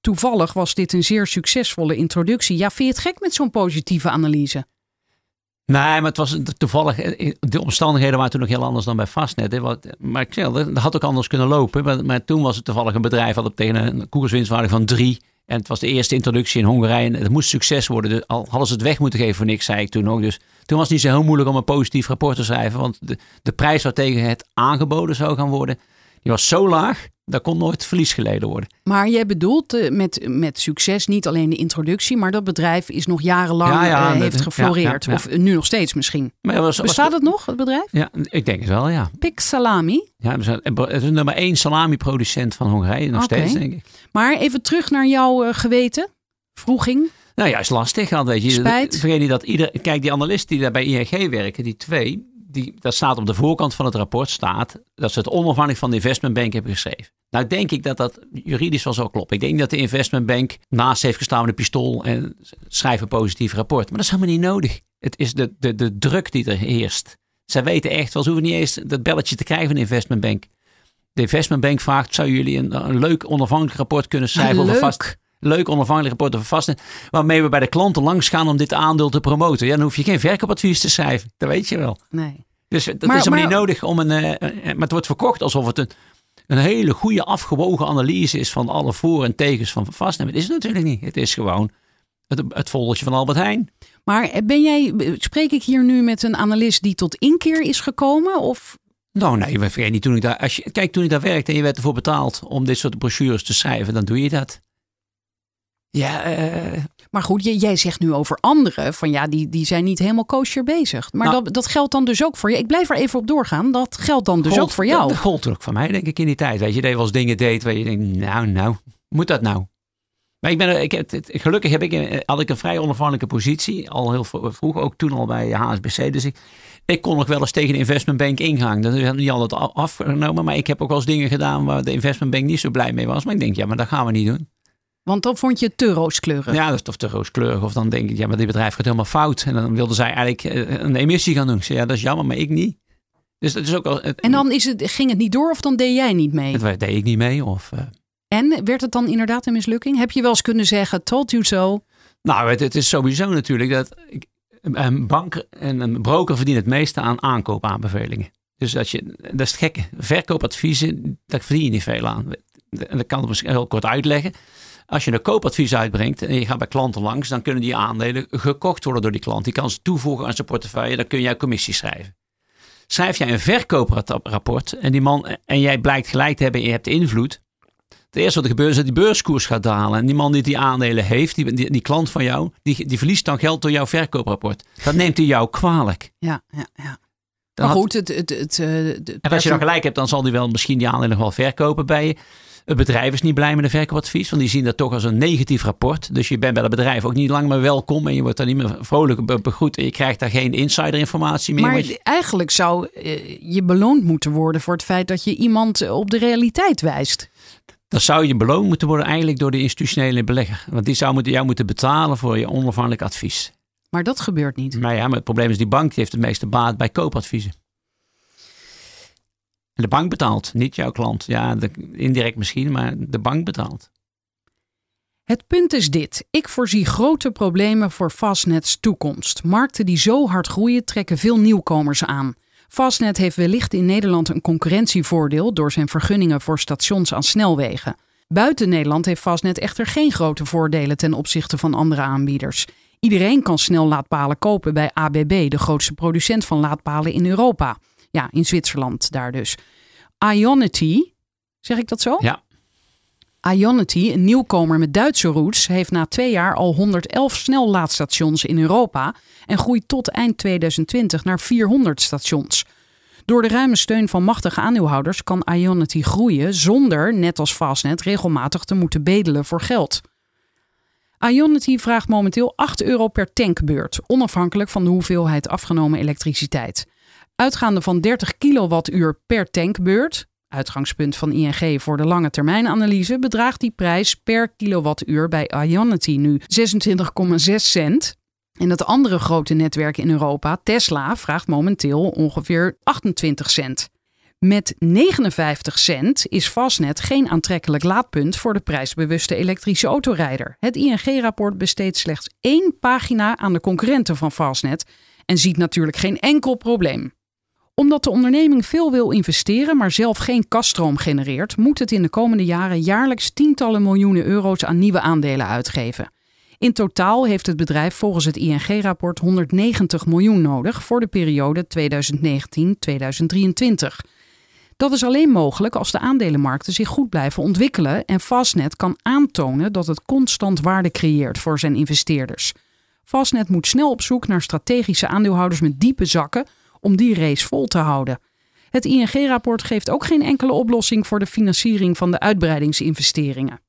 Toevallig was dit een zeer succesvolle introductie. Ja, vind je het gek met zo'n positieve analyse? Nee, maar het was toevallig. De omstandigheden waren toen nog heel anders dan bij Fastnet. Maar ik zeg, dat had ook anders kunnen lopen. Maar, maar toen was het toevallig een bedrijf dat op tegen een koerswinstwaarde van drie. En het was de eerste introductie in Hongarije. En het moest succes worden. Dus al hadden ze het weg moeten geven voor niks, zei ik toen ook. Dus toen was het niet zo heel moeilijk om een positief rapport te schrijven. Want de, de prijs waartegen het aangeboden zou gaan worden, die was zo laag. Daar kon nooit verlies geleden worden. Maar jij bedoelt eh, met, met succes niet alleen de introductie, maar dat bedrijf is nog jarenlang Ja, ja, eh, heeft gefloreerd. ja. Of eh, nu nog steeds misschien. Maar was- Bestaat het nog, het bedrijf? Ja, ik denk het wel, ja. Pik Salami. ja we zijn- het is nummer één salami-producent van Hongarije, nog steeds, denk ik. Maar even terug naar jouw geweten. Vroeging. Nou ja, is lastig. Want weet je, Spijt. Vergeet niet dat ieder. Kijk, die analisten die daar bij ING werken, die twee, die, dat staat op de voorkant van het rapport, staat dat ze het onafhankelijk van de investmentbank hebben geschreven. Nou, denk ik dat dat juridisch wel zo klopt. Ik denk dat de investmentbank naast heeft gestaan met een pistool en schrijft een positief rapport. Maar dat is helemaal niet nodig. Het is de, de, de druk die er heerst. Zij weten echt wel, ze hoeven niet eens dat belletje te krijgen van de investmentbank. De investmentbank vraagt, zou jullie een, een leuk onafhankelijk rapport kunnen schrijven over Leuk. vast leuk onafhankelijk rapport over vastnet. Waarmee we bij de klanten langs gaan om dit aandeel te promoten. Ja, dan hoef je geen verkoopadvies te schrijven. Dat weet je wel. Nee. Dus dat Maar- is helemaal maar- niet nodig om een. eh, eh, maar het wordt verkocht alsof het een, een hele goede afgewogen analyse is van alle voor- en tegens van het is het natuurlijk niet. Het is gewoon het, het van Albert Heijn. Maar ben jij, spreek ik hier nu met een analist die tot inkeer is gekomen? Of Nou, nee, vergeet niet. Toen ik daar, als je, kijk, toen ik daar werkte en je werd ervoor betaald om dit soort brochures te schrijven, dan doe je dat. Ja, eh, Maar goed, jij zegt nu over anderen van ja, die, die zijn niet helemaal kosher bezig. Maar Nou- dat, dat geldt dan dus ook voor je. Ik blijf er even op doorgaan. Dat geldt dan dus gold- ook voor jou. Dat gold ook voor mij, denk ik, in die tijd. Weet je, dat je wel eens dingen deed waar je denkt, nou, nou, moet dat nou? Maar ik ben, ik heb, gelukkig heb ik, had ik een vrij onafhankelijke positie, al heel vro- vroeg, ook toen al bij HSBC. Dus ik, ik kon nog wel eens tegen de investmentbank ingaan. Dat is niet altijd afgenomen, maar ik heb ook wel eens dingen gedaan waar de investmentbank niet zo blij mee was. Maar ik denk, ja, maar dat gaan we niet doen. Want dan vond je het te rooskleurig. Ja, dat is toch te rooskleurig. Of dan denk ik, ja, maar dit bedrijf gaat helemaal fout. En dan wilden zij eigenlijk eh, een emissie gaan doen. Zei, ja, dat is jammer, maar ik niet. Dus dat is ook al. Het, En dan is het, ging het niet door of dan deed jij niet mee? het deed ik niet mee. Of, eh, En werd het dan inderdaad een mislukking? Heb je wel eens kunnen zeggen, told you so? Nou, het, het is sowieso natuurlijk dat ik- een bank en een broker verdienen het meeste aan aankoopaanbevelingen. Dus dat je, dat is het gekke. Verkoopadviezen, daar verdien je niet veel aan. En dat kan ik misschien heel kort uitleggen. Als je een koopadvies uitbrengt en je gaat bij klanten langs, dan kunnen die aandelen gekocht worden door die klant. Die kan ze toevoegen aan zijn portefeuille, dan kun jij commissie schrijven. Schrijf jij een verkooprapport en, die man, en jij blijkt gelijk te hebben en je hebt invloed, het eerste wat er gebeurt is dat die beurskoers gaat dalen. En die man die die aandelen heeft, die, die, die klant van jou, die, die verliest dan geld door jouw verkooprapport. Dat neemt hij jou kwalijk. Ja, ja, ja. Dan Maar goed, het, het, het, eh, en als je dan gelijk hebt, dan zal die wel misschien die aandelen nog wel verkopen bij je. Het bedrijf is niet blij met een verkoopadvies, want die zien dat toch als een negatief rapport. Dus je bent bij het bedrijf ook niet lang meer welkom en je wordt daar niet meer vrolijk be- begroet en je krijgt daar geen insiderinformatie meer. Maar je- eigenlijk zou eh, je beloond moeten worden voor het feit dat je iemand eh, op de realiteit wijst. dan zou je beloond moeten worden eigenlijk door de institutionele belegger. Want die zou moeten, jou moeten betalen voor je onafhankelijk advies. Maar dat gebeurt niet. Maar ja, maar het probleem is die bank die heeft het meeste baat bij koopadviezen. De bank betaalt, niet jouw klant. Ja, indirect misschien, maar de bank betaalt. Het punt is dit. Ik voorzie grote problemen voor Fastnets toekomst. Markten die zo hard groeien trekken veel nieuwkomers aan. Fastnet heeft wellicht in Nederland een concurrentievoordeel door zijn vergunningen voor stations aan snelwegen. Buiten Nederland heeft Fastnet echter geen grote voordelen ten opzichte van andere aanbieders. Iedereen kan snel laadpalen kopen bij ABB, de grootste producent van laadpalen in Europa. Ja, in Zwitserland daar dus. Ionity, zeg ik dat zo? Ja. Ionity, een nieuwkomer met Duitse roots, heeft na twee jaar al 111 snellaadstations in Europa en groeit tot eind 2020 naar 400 stations. Door de ruime steun van machtige aandeelhouders kan Ionity groeien zonder, net als Fastnet, regelmatig te moeten bedelen voor geld. Ionity vraagt momenteel 8 euro per tankbeurt, onafhankelijk van de hoeveelheid afgenomen elektriciteit. Uitgaande van 30 kilowattuur per tankbeurt, uitgangspunt van ING voor de lange termijnanalyse, bedraagt die prijs per kilowattuur bij Ionity nu 26,6 cent. En het andere grote netwerk in Europa, Tesla, vraagt momenteel ongeveer 28 cent. Met 59 cent is Fastnet geen aantrekkelijk laadpunt voor de prijsbewuste elektrische autorijder. Het ING-rapport besteedt slechts één pagina aan de concurrenten van Fastnet en ziet natuurlijk geen enkel probleem. Omdat de onderneming veel wil investeren, maar zelf geen kaststroom genereert, moet het in de komende jaren jaarlijks tientallen miljoenen euro's aan nieuwe aandelen uitgeven. In totaal heeft het bedrijf volgens het ING-rapport 190 miljoen nodig voor de periode 2019-2023. Dat is alleen mogelijk als de aandelenmarkten zich goed blijven ontwikkelen en Fastnet kan aantonen dat het constant waarde creëert voor zijn investeerders. Fastnet moet snel op zoek naar strategische aandeelhouders met diepe zakken om die race vol te houden. Het ING-rapport geeft ook geen enkele oplossing voor de financiering van de uitbreidingsinvesteringen.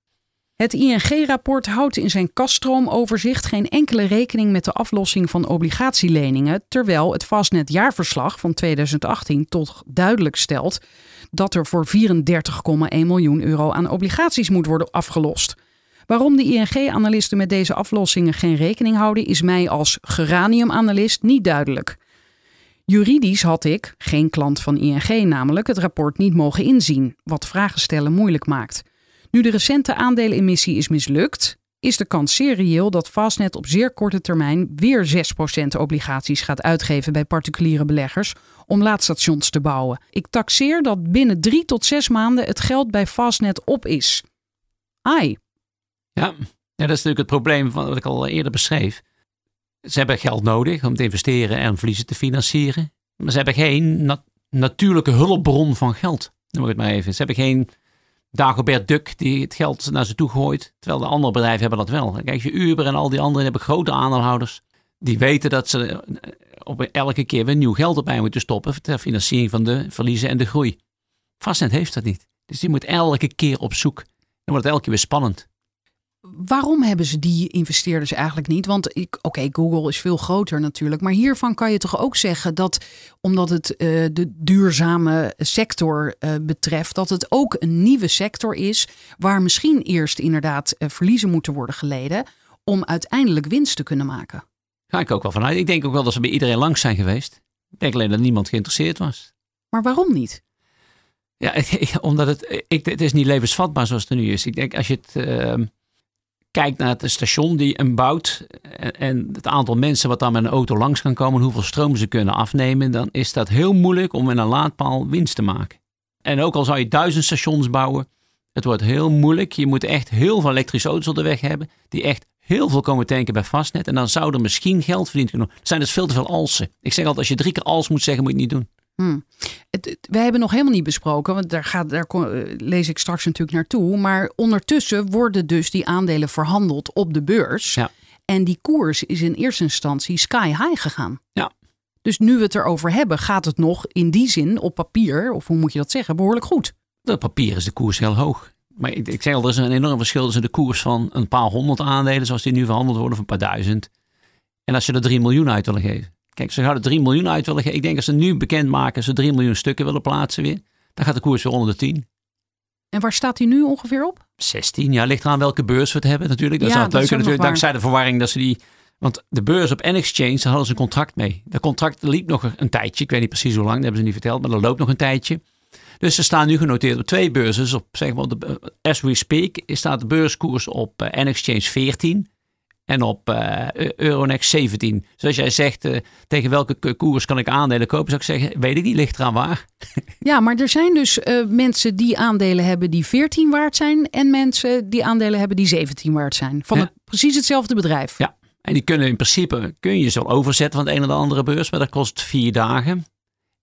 Het ING-rapport houdt in zijn kaststroomoverzicht geen enkele rekening met de aflossing van obligatieleningen, terwijl het Fastnet jaarverslag van 2018 toch duidelijk stelt dat er voor 34,1 miljoen euro aan obligaties moet worden afgelost. Waarom de ING-analisten met deze aflossingen geen rekening houden, is mij als geranium-analyst niet duidelijk. Juridisch had ik, geen klant van ING namelijk, het rapport niet mogen inzien, wat vragen stellen moeilijk maakt. Nu de recente aandelenemissie is mislukt, is de kans zeer reëel dat Fastnet op zeer korte termijn weer 6% obligaties gaat uitgeven bij particuliere beleggers om laadstations te bouwen. Ik taxeer dat binnen drie tot zes maanden het geld bij Fastnet op is. Ai. Ja, ja dat is natuurlijk het probleem van wat ik al eerder beschreef. Ze hebben geld nodig om te investeren en verliezen te financieren. Maar ze hebben geen natuurlijke hulpbron van geld. Noem ik het maar even. Ze hebben geen Dagobert Duck die het geld naar ze toe gooit. Terwijl de andere bedrijven hebben dat wel. Kijk, je Uber en al die anderen hebben grote aandeelhouders. Die weten dat ze eh, op elke keer weer nieuw geld erbij moeten stoppen. Ter financiering van de verliezen en de groei. Fastnet heeft dat niet. Dus die moet elke keer op zoek. Dan wordt het elke keer weer spannend. Waarom hebben ze die investeerders eigenlijk niet? Want oké, Google is veel groter natuurlijk. Maar hiervan kan je toch ook zeggen dat, omdat het uh, de duurzame sector uh, betreft, dat het ook een nieuwe sector is. Waar misschien eerst inderdaad uh, verliezen moeten worden geleden. om uiteindelijk winst te kunnen maken. Ga ik ook wel vanuit. Ik denk ook wel dat ze bij iedereen langs zijn geweest. Ik denk alleen dat niemand geïnteresseerd was. Maar waarom niet? Ja, omdat het, ik, het is niet levensvatbaar zoals het er nu is. Ik denk als je het ehm, kijkt naar het station die een bouwt en het aantal mensen wat daar met een auto langs kan komen, hoeveel stroom ze kunnen afnemen, dan is dat heel moeilijk om met een laadpaal winst te maken. En ook al zou je duizend stations bouwen, het wordt heel moeilijk. Je moet echt heel veel elektrische auto's op de weg hebben, die echt heel veel komen tanken bij Fastnet. En dan zou er misschien geld verdiend kunnen worden. Er zijn dus veel te veel alsen. Ik zeg altijd, als je drie keer als moet zeggen, moet je het niet doen. Hmm. Het, we hebben nog helemaal niet besproken, want daar, gaat, daar eh, lees ik straks natuurlijk naartoe. Maar ondertussen worden dus die aandelen verhandeld op de beurs. Ja. En die koers is in eerste instantie sky high gegaan. Ja. Dus nu we het erover hebben, gaat het nog in die zin op papier, of hoe moet je dat zeggen, behoorlijk goed. Op papier is de koers heel hoog. Maar ik, ik zeg al, er is een enorm verschil tussen de koers van een paar honderd aandelen, zoals die nu verhandeld worden, of een paar duizend. En als je er 3 miljoen uit wil geven. Kijk, ze er 3 miljoen uit willen geven. Ik denk als ze nu bekendmaken, ze 3 miljoen stukken willen plaatsen weer, dan gaat de koers weer onder de 10. En waar staat hij nu ongeveer op? 16, ja, ligt eraan welke beurs we het hebben natuurlijk. Dat ja, is het leuke natuurlijk, dankzij de verwarring dat ze die... Want de beurs op N-Exchange, daar hadden ze een contract mee. Dat contract liep nog een tijdje, ik weet niet precies hoe lang, dat hebben ze niet verteld, maar dat loopt nog een tijdje. Dus ze staan nu genoteerd op twee beurzen. Dus op, zeg maar, de, as we speak, staat de beurskoers op uh, N-Exchange 14 en op uh, Euronext 17. Zoals jij zegt, uh, tegen welke koers kan ik aandelen kopen? Zou ik zeggen, weet ik niet, ligt eraan waar. ja, maar er zijn dus uh, mensen die aandelen hebben die 14 waard zijn en mensen die aandelen hebben die 17 waard zijn. Van ja. het, precies hetzelfde bedrijf. Ja, en die kunnen in principe, kun je zo overzetten van de een naar de andere beurs, maar dat kost vier dagen.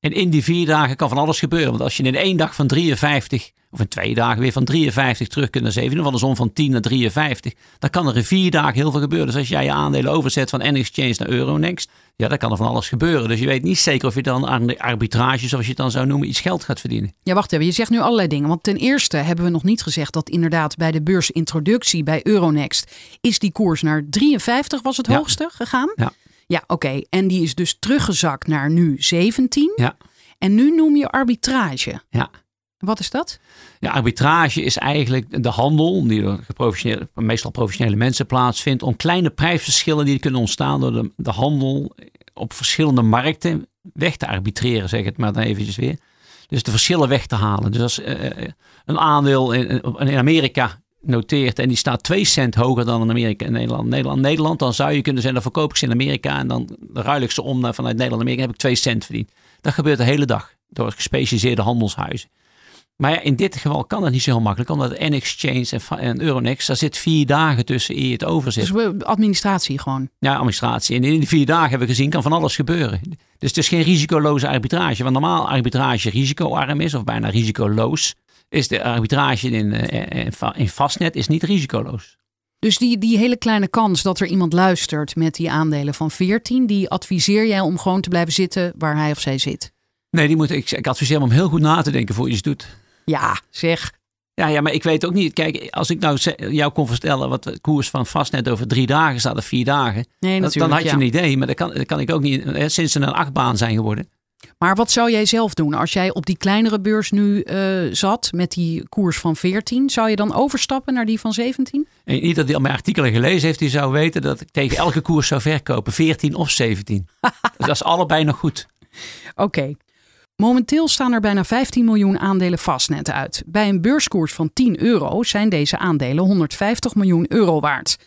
En in die vier dagen kan van alles gebeuren. Want als je in één dag van 53, of in twee dagen weer van 53 terug kunt naar 7, van de zon van 10 naar 53, dan kan er in vier dagen heel veel gebeuren. Dus als jij je aandelen overzet van N-Exchange naar Euronext, ja, dan kan er van alles gebeuren. Dus je weet niet zeker of je dan aan de arbitrage, zoals je het dan zou noemen, iets geld gaat verdienen. Ja, wacht even. Je zegt nu allerlei dingen. Want ten eerste hebben we nog niet gezegd dat inderdaad bij de beursintroductie bij Euronext is die koers naar 53 was het hoogste gegaan. Ja. Ja, oké. En die is dus teruggezakt naar nu 17. Ja. En nu noem je arbitrage. Ja. Wat is dat? Ja, arbitrage is eigenlijk de handel, die door professionele, meestal professionele mensen plaatsvindt, om kleine prijsverschillen die kunnen ontstaan door de, de handel op verschillende markten weg te arbitreren, zeg het maar dan eventjes weer. Dus de verschillen weg te halen. Dus als uh, een aandeel in, in Amerika noteert en die staat 2 cent hoger dan in Amerika en Nederland. Nederland, Nederland, dan zou je kunnen zeggen, dan verkoop ik ze in Amerika en dan ruil ik ze om naar, vanuit Nederland Amerika heb ik 2 cent verdiend. Dat gebeurt de hele dag door gespecialiseerde handelshuizen. Maar ja, in dit geval kan dat niet zo heel makkelijk, omdat N-Exchange en, en Euronext, daar zit vier dagen tussen eer je het overzet. Dus administratie gewoon. Ja, administratie. En in die vier dagen hebben we gezien, kan van alles gebeuren. Dus het is geen risicoloze arbitrage. Want normaal arbitrage risicoarm is, of bijna risicoloos, is de arbitrage in, in, in vastnet is niet risicoloos. Dus die, die hele kleine kans dat er iemand luistert met die aandelen van 14, die adviseer jij om gewoon te blijven zitten waar hij of zij zit? Nee, die moet, ik, ik adviseer hem om heel goed na te denken voor je iets doet. Ja, zeg. Ja, ja, maar ik weet ook niet. Kijk, als ik nou jou kon vertellen wat de koers van vastnet over drie dagen staat of vier dagen. Nee, dan had je een idee. Maar dat kan, dat kan ik ook niet. Sinds ze een achtbaan zijn geworden. Maar wat zou jij zelf doen als jij op die kleinere beurs nu uh, zat met die koers van 14? Zou je dan overstappen naar die van 17? En niet dat hij al mijn artikelen gelezen heeft, die zou weten dat ik tegen elke koers zou verkopen, 14 of 17. dus dat is allebei nog goed. Oké. Momenteel staan er bijna 15 miljoen aandelen vastnet uit. Bij een beurskoers van 10 euro zijn deze aandelen 150 miljoen euro waard.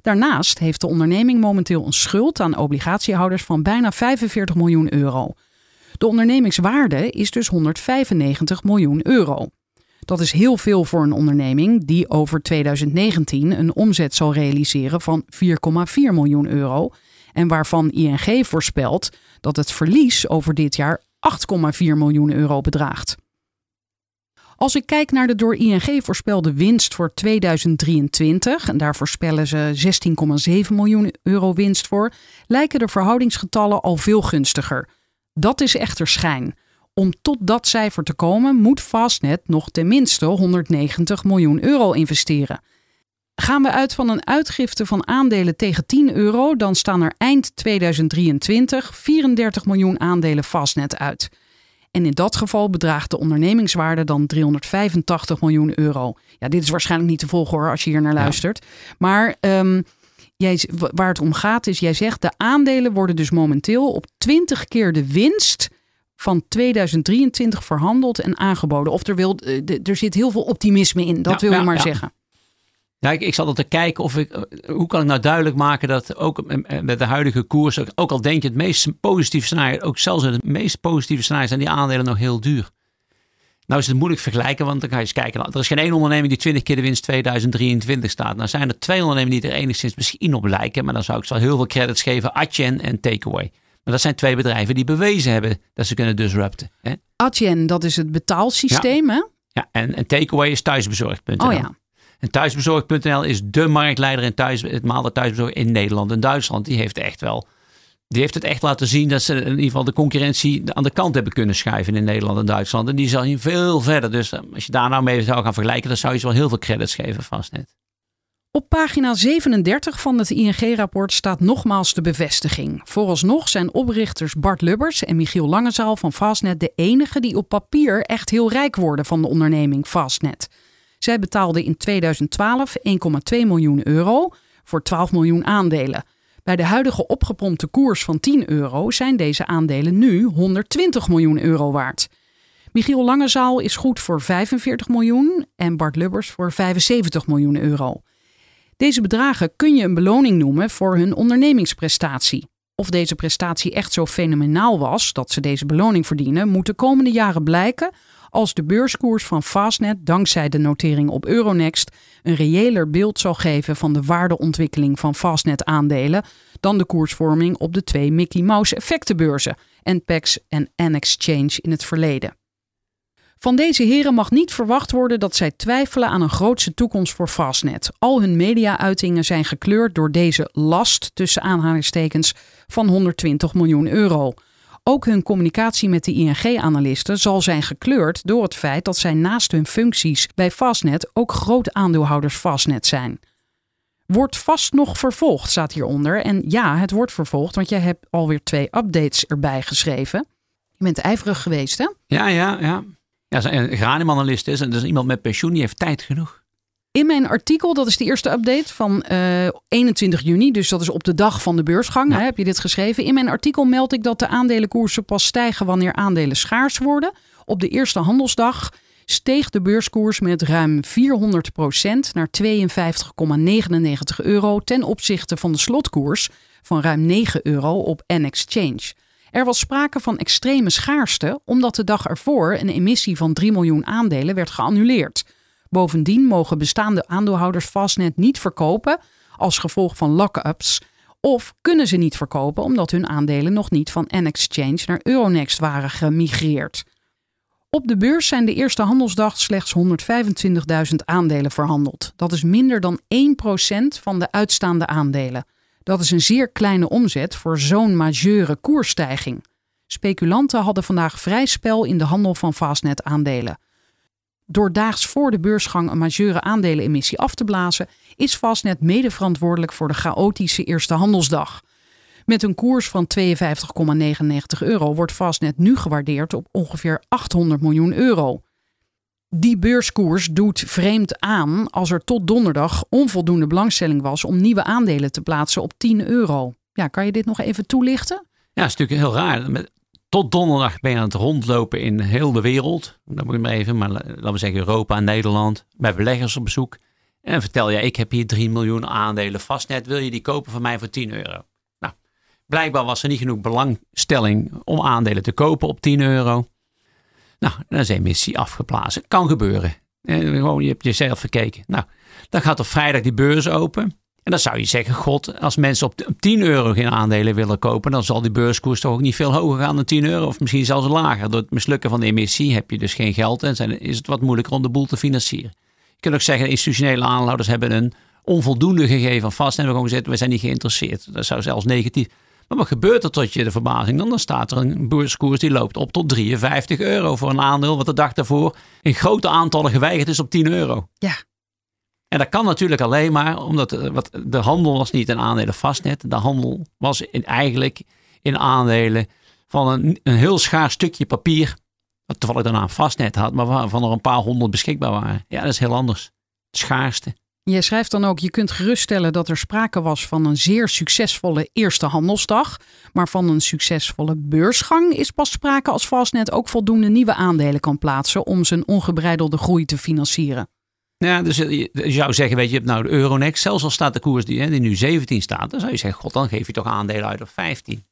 Daarnaast heeft de onderneming momenteel een schuld aan obligatiehouders van bijna 45 miljoen euro. De ondernemingswaarde is dus 195 miljoen euro. Dat is heel veel voor een onderneming die over 2019 een omzet zal realiseren van 4,4 miljoen euro en waarvan ING voorspelt dat het verlies over dit jaar 8,4 miljoen euro bedraagt. Als ik kijk naar de door ING voorspelde winst voor 2023, en daar voorspellen ze 16,7 miljoen euro winst voor, lijken de verhoudingsgetallen al veel gunstiger. Dat is echter schijn. Om tot dat cijfer te komen moet Fastnet nog tenminste 190 miljoen euro investeren. Gaan we uit van een uitgifte van aandelen tegen 10 euro, dan staan er eind 2023 34 miljoen aandelen Fastnet uit. En in dat geval bedraagt de ondernemingswaarde dan 385 miljoen euro. Ja, dit is waarschijnlijk niet te volgen hoor, als je hier naar luistert. Maar um, jij, waar het om gaat is, jij zegt de aandelen worden dus momenteel op 20 keer de winst van 2023 verhandeld en aangeboden. Of er, wil, eh, er zit heel veel optimisme in, dat wil je maar zeggen. Ja, ik, ik zat al te kijken of ik, eh, hoe kan ik nou duidelijk maken dat ook met de huidige koers, ook al denk je het meest positieve scenario, ook zelfs in het meest positieve scenario zijn die aandelen nog heel duur. Nou is het moeilijk vergelijken, want dan ga je eens kijken. Er is geen één onderneming die 20 keer de winst 2023 staat. Nou zijn er twee ondernemingen die er enigszins misschien op lijken. Maar dan zou ik wel heel veel credits geven. Atjen en Takeaway. Maar dat zijn twee bedrijven die bewezen hebben dat ze kunnen disrupten. Hè? Atjen, dat is het betaalsysteem ja. hè? Ja, en, en Takeaway is thuisbezorgd.nl. Oh ja. En thuisbezorgd.nl is de marktleider in thuis, het maalde thuisbezorgd in Nederland en Duitsland. Die heeft echt wel die heeft het echt laten zien dat ze in ieder geval de concurrentie aan de kant hebben kunnen schuiven in Nederland en Duitsland. En die zal hier veel verder. Dus eh, als je daar nou mee zou gaan vergelijken, dan zou je ze wel heel veel credits geven, Fastnet. Op pagina 37 van het ING-rapport staat nogmaals de bevestiging. Vooralsnog zijn oprichters Bart Lubbers en Michiel Langezaal van Fastnet de enigen die op papier echt heel rijk worden van de onderneming Fastnet. Zij betaalden in 2012 1,2 miljoen euro voor 12 miljoen aandelen. Bij de huidige opgepompte koers van 10 euro zijn deze aandelen nu 120 miljoen euro waard. Michiel Langezaal is goed voor 45 miljoen en Bart Lubbers voor 75 miljoen euro. Deze bedragen kun je een beloning noemen voor hun ondernemingsprestatie. Of deze prestatie echt zo fenomenaal was dat ze deze beloning verdienen, moet de komende jaren blijken als de beurskoers van Fastnet dankzij de notering op Euronext een reëler beeld zal geven van de waardeontwikkeling van Fastnet aandelen dan de koersvorming op de twee Mickey Mouse effectenbeurzen, NPEX en N-Exchange in het verleden. Van deze heren mag niet verwacht worden dat zij twijfelen aan een grootse toekomst voor Fastnet. Al hun media-uitingen zijn gekleurd door deze last tussen aanhalingstekens van 120 miljoen euro. Ook hun communicatie met de ING-analisten zal zijn gekleurd door het feit dat zij naast hun functies bij Fastnet ook groot aandeelhouders Fastnet zijn. Wordt vast nog vervolgd, staat hieronder. En ja, het wordt vervolgd, want jij hebt alweer twee updates erbij geschreven. Je bent ijverig geweest, hè? Ja, ja, ja. Ja, een graniumanalist is en dus iemand met pensioen, die heeft tijd genoeg. In mijn artikel, dat is de eerste update van uh, eh, 21 juni, dus dat is op de dag van de beursgang, hè, heb je dit geschreven. In mijn artikel meld ik dat de aandelenkoersen pas stijgen wanneer aandelen schaars worden. Op de eerste handelsdag steeg de beurskoers met ruim 400% naar 52,99 euro ten opzichte van de slotkoers van ruim 9 euro op N-Exchange. Er was sprake van extreme schaarste omdat de dag ervoor een emissie van 3 miljoen aandelen werd geannuleerd. Bovendien mogen bestaande aandeelhouders Fastnet niet verkopen als gevolg van lock-ups of kunnen ze niet verkopen omdat hun aandelen nog niet van N-Exchange naar Euronext waren gemigreerd. Op de beurs zijn de eerste handelsdag slechts 125.000 aandelen verhandeld. Dat is minder dan 1% van de uitstaande aandelen. Dat is een zeer kleine omzet voor zo'n majeure koersstijging. Speculanten hadden vandaag vrij spel in de handel van Fastnet-aandelen. Door daags voor de beursgang een majeure aandelenemissie af te blazen, is Fastnet mede verantwoordelijk voor de chaotische eerste handelsdag. Met een koers van 52,99 euro wordt Fastnet nu gewaardeerd op ongeveer 800 miljoen euro. Die beurskoers doet vreemd aan als er tot donderdag onvoldoende belangstelling was om nieuwe aandelen te plaatsen op 10 euro. Ja, kan je dit nog even toelichten? Ja, dat is natuurlijk heel raar. Tot donderdag ben je aan het rondlopen in heel de wereld. Dat moet ik maar even, maar laten we zeggen Europa Nederland. Bij beleggers op bezoek. En vertel je, ik heb hier 3 miljoen aandelen vastnet. Wil je die kopen van mij voor 10 euro? Nou, blijkbaar was er niet genoeg belangstelling om aandelen te kopen op 10 euro. Nou, dan is de emissie afgeblazen. Kan gebeuren. En gewoon, je hebt jezelf verkeken. Nou, dan gaat op vrijdag die beurs open. En dan zou je zeggen, god, als mensen op 10 euro geen aandelen willen kopen, dan zal die beurskoers toch ook niet veel hoger gaan dan 10 euro. Of misschien zelfs lager. Door het mislukken van de emissie heb je dus geen geld en is het wat moeilijker om de boel te financieren. Je kunt ook zeggen, institutionele aanhouders hebben een onvoldoende gegeven vast en hebben gewoon gezegd, we zijn niet geïnteresseerd. Dat zou zelfs negatief. Maar wat gebeurt er tot je de verbazing? Dan, dan staat er een beurskoers die loopt op tot 53 euro voor een aandeel, wat de dag daarvoor in grote aantallen geweigerd is op 10 euro. Ja. En dat kan natuurlijk alleen maar omdat eh, wat, de handel was niet in aandelen vastnet. De handel was in, eigenlijk in aandelen van een, een heel schaar stukje papier. Wat toevallig daarna vastnet had, maar waarvan er een paar honderd beschikbaar waren. Ja, dat is heel anders. Het schaarste. Jij schrijft dan ook, je kunt geruststellen dat er sprake was van een zeer succesvolle eerste handelsdag. Maar van een succesvolle beursgang is pas sprake als Fastnet ook voldoende nieuwe aandelen kan plaatsen om zijn ongebreidelde groei te financieren. Ja, dus eh, je zou zeggen, weet je, je hebt nou de Euronext, zelfs al staat de koers die, hè, die nu 17 staat, dan zou je zeggen, god, dan geef je toch aandelen uit op 15.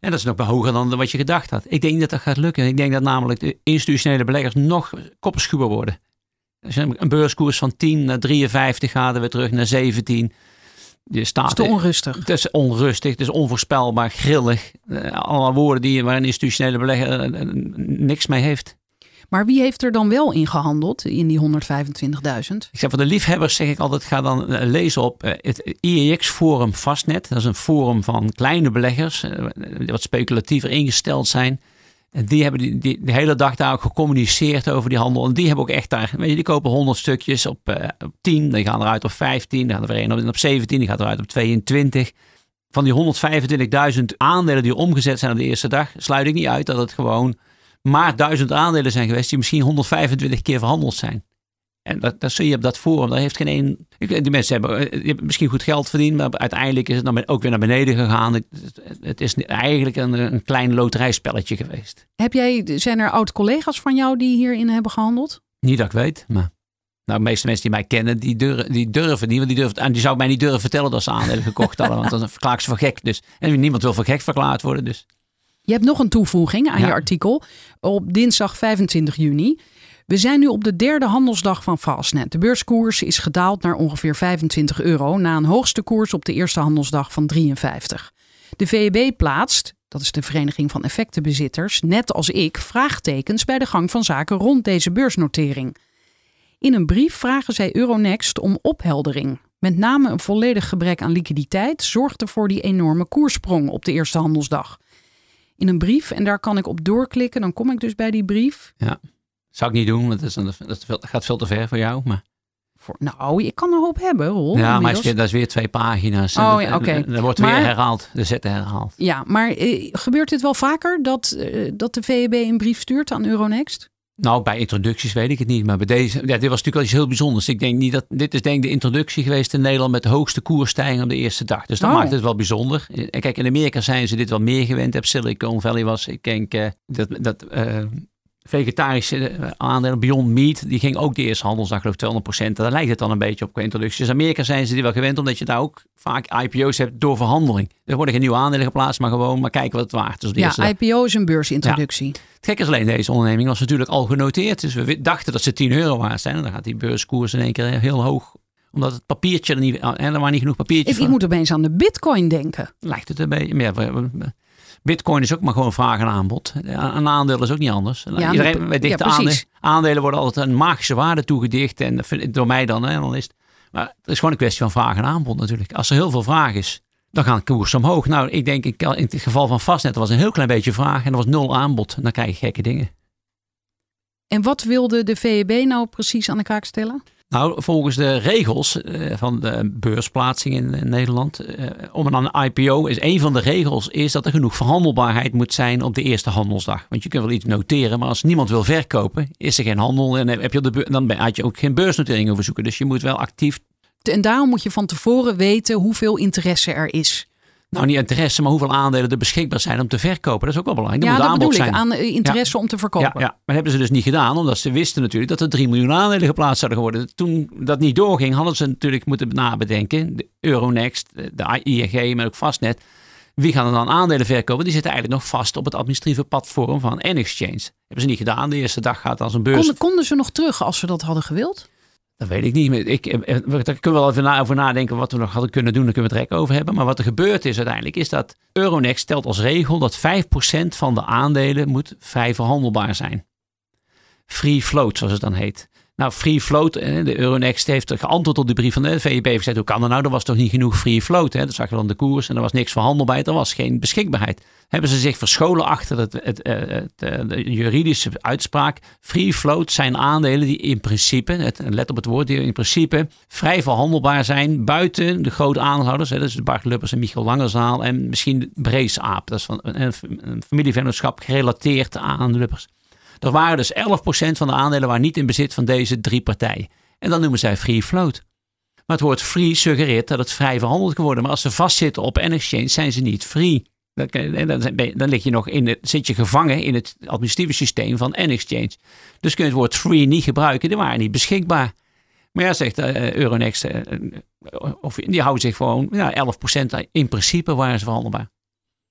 En dat is nog hoger dan wat je gedacht had. Ik denk dat dat gaat lukken. Ik denk dat namelijk de institutionele beleggers nog koppenschuwer worden. Als je een beurskoers van 10 naar 53 gaat, weer terug naar 17. Je staat, het is te onrustig. Het is onrustig, het is onvoorspelbaar, grillig. Uh, allemaal woorden die, waar een institutionele belegger uh, niks mee heeft. Maar wie heeft er dan wel in gehandeld in die 125.000? Ik zeg voor de liefhebbers zeg ik altijd, ga dan lezen op het IEX Forum Vastnet. Dat is een forum van kleine beleggers, die wat speculatiever ingesteld zijn. En die hebben die, die, de hele dag daar ook gecommuniceerd over die handel. En die hebben ook echt daar, weet je, die kopen 100 stukjes op, op 10, die gaan eruit op 15, dan gaan er weer een op, op 17, die gaat eruit op 22. Van die 125.000 aandelen die omgezet zijn op de eerste dag, sluit ik niet uit dat het gewoon maar 1000 aandelen zijn geweest die misschien 125 keer verhandeld zijn. En dat, dat zie je op dat forum. Daar heeft geen één. Die mensen hebben, eh, die hebben misschien goed geld verdiend, maar uiteindelijk is het dan ook weer naar beneden gegaan. Het, het is eigenlijk een, een klein loterijspelletje geweest. Heb jij, zijn er oud-collega's van jou die hierin hebben gehandeld? Niet dat ik weet, maar. Nou, de meeste mensen die mij kennen, die durven, die durven niet. Want die, durven, en die zou mij niet durven vertellen dat ze aandelen gekocht hadden. want dan verklaar ik ze voor gek. Dus, en niemand wil voor gek verklaard worden. Dus. Je hebt nog een toevoeging aan je artikel op dinsdag 25 juni. We zijn nu op de derde handelsdag van Fastnet. De beurskoers is gedaald naar ongeveer 25 euro na een hoogste koers op de eerste handelsdag van 53. De VEB plaatst, dat is de Vereniging van Effectenbezitters, net als ik, vraagtekens bij de gang van zaken rond deze beursnotering. In een brief vragen zij Euronext om opheldering. Met name een volledig gebrek aan liquiditeit zorgde voor die enorme koersprong op de eerste handelsdag. In een brief en daar kan ik op doorklikken, dan kom ik dus bij die brief. Ja. Zou ik niet doen, want dat, is een, dat gaat veel te ver voor jou. Maar... Voor, nou, ik kan er hoop hebben, Rol. Ja, maar dat is weer twee pagina's. Oh, ja, oké. Okay. Dan wordt weer herhaald, de zetten herhaald. Ja, maar eh, gebeurt dit wel vaker dat, eh, dat de VEB een brief stuurt aan Euronext? Nou, bij introducties weet ik het niet. Maar bij deze, ja, dit was natuurlijk wel iets heel bijzonders. Ik denk niet dat, dit is denk ik de introductie geweest in Nederland met de hoogste koersstijging op de eerste dag. Dus dat Oh. maakt het wel bijzonder. En kijk, in Amerika zijn ze dit wel meer gewend. Heb Silicon Valley was, ik denk, eh, dat, dat eh, vegetarische eh, aandelen, Beyond Meat, die ging ook de eerste handelsdag geloof ik 200% Daar lijkt het dan een beetje op qua introductie. Dus Amerika zijn ze die wel gewend, omdat je daar ook vaak IPO's hebt door verhandeling. Er worden geen nieuwe aandelen geplaatst, maar gewoon maar kijken wat het waard is. Dus ja, IPO is een beursintroductie. Ja. Het gekke is alleen, deze onderneming was natuurlijk al genoteerd. Dus we dachten dat ze 10 euro waard zijn. En dan gaat die beurskoers in één keer heel hoog omdat het papiertje er niet, en er waren niet genoeg papiertjes. Ik, ik moet opeens aan de bitcoin denken. Lijkt het een beetje. Ja, Bitcoin is ook maar gewoon vraag en aanbod. Een aandeel is ook niet anders. Ja, Iedereen, wij dichten aandelen, aandelen worden altijd een magische waarde toegedicht. En door mij dan, hè, dan is het. Maar het is gewoon een kwestie van vraag en aanbod natuurlijk. Als er heel veel vraag is, dan gaan koers omhoog. Nou, ik denk in het geval van vastnet was een heel klein beetje vraag en er was nul aanbod. En dan krijg je gekke dingen. En wat wilde de VEB nou precies aan de kaak stellen? Nou, volgens de regels eh, van de beursplaatsing in, Nederland, eh, om een IPO is een van de regels is dat er genoeg verhandelbaarheid moet zijn op de eerste handelsdag. Want je kunt wel iets noteren, maar als niemand wil verkopen, is er geen handel en heb je de, dan had je ook geen beursnotering over zoeken. Dus je moet wel actief. En daarom moet je van tevoren weten hoeveel interesse er is. Nou, niet interesse, maar hoeveel aandelen er beschikbaar zijn om te verkopen. Dat is ook wel belangrijk. ja, dat bedoel ik. Aan eh, interesse om te verkopen. Ja, ja, maar dat hebben ze dus niet gedaan. Omdat ze wisten natuurlijk dat er 3 miljoen aandelen geplaatst zouden worden. Toen dat niet doorging, hadden ze natuurlijk moeten nabedenken. De Euronext, de ING, maar ook Fastnet. Wie gaan er dan aandelen verkopen? Die zitten eigenlijk nog vast op het administratieve platform van N-Exchange. Hebben ze niet gedaan. De eerste dag gaat als een beurs. Konden, konden ze nog terug als ze dat hadden gewild? Dat weet ik niet. Ik, eh, eh, daar kunnen we wel even over nadenken wat we nog hadden kunnen doen. Daar kunnen we het direct over hebben. Maar wat er gebeurd is uiteindelijk is dat Euronext stelt als regel dat 5% van de aandelen moet vrij verhandelbaar zijn. Free float, zoals het dan heet. Nou, free float, de Euronext heeft geantwoord op de brief van de VEB. Gezegd, hoe kan dat nou? Er was toch niet genoeg free float? Hè? Dat zag je dan de koers en er was niks verhandelbaar. Er was geen beschikbaarheid. Hebben ze zich verscholen achter het, het, het, de juridische uitspraak. Free float zijn aandelen die in principe, let op het woord, in principe vrij verhandelbaar zijn buiten de grote aandeelhouders. Hè? Dat is Bart Luppers en Michiel Langerzaal en misschien Breesaap. Dat is van een, een familievennootschap gerelateerd aan Luppers. Er waren dus 11% van de aandelen waar niet in bezit van deze drie partijen. En dan noemen zij free float. Maar het woord free suggereert dat het vrij verhandeld kan worden. Maar als ze vastzitten op een exchange, zijn ze niet free. Dan, dan, lig je nog in het, zit je gevangen in het administratieve systeem van N-Exchange. Dus kun je het woord free niet gebruiken. Die waren niet beschikbaar. Maar ja, zegt uh, Euronext, uh, of, die houden zich gewoon ja, 11% in principe waren ze verhandelbaar.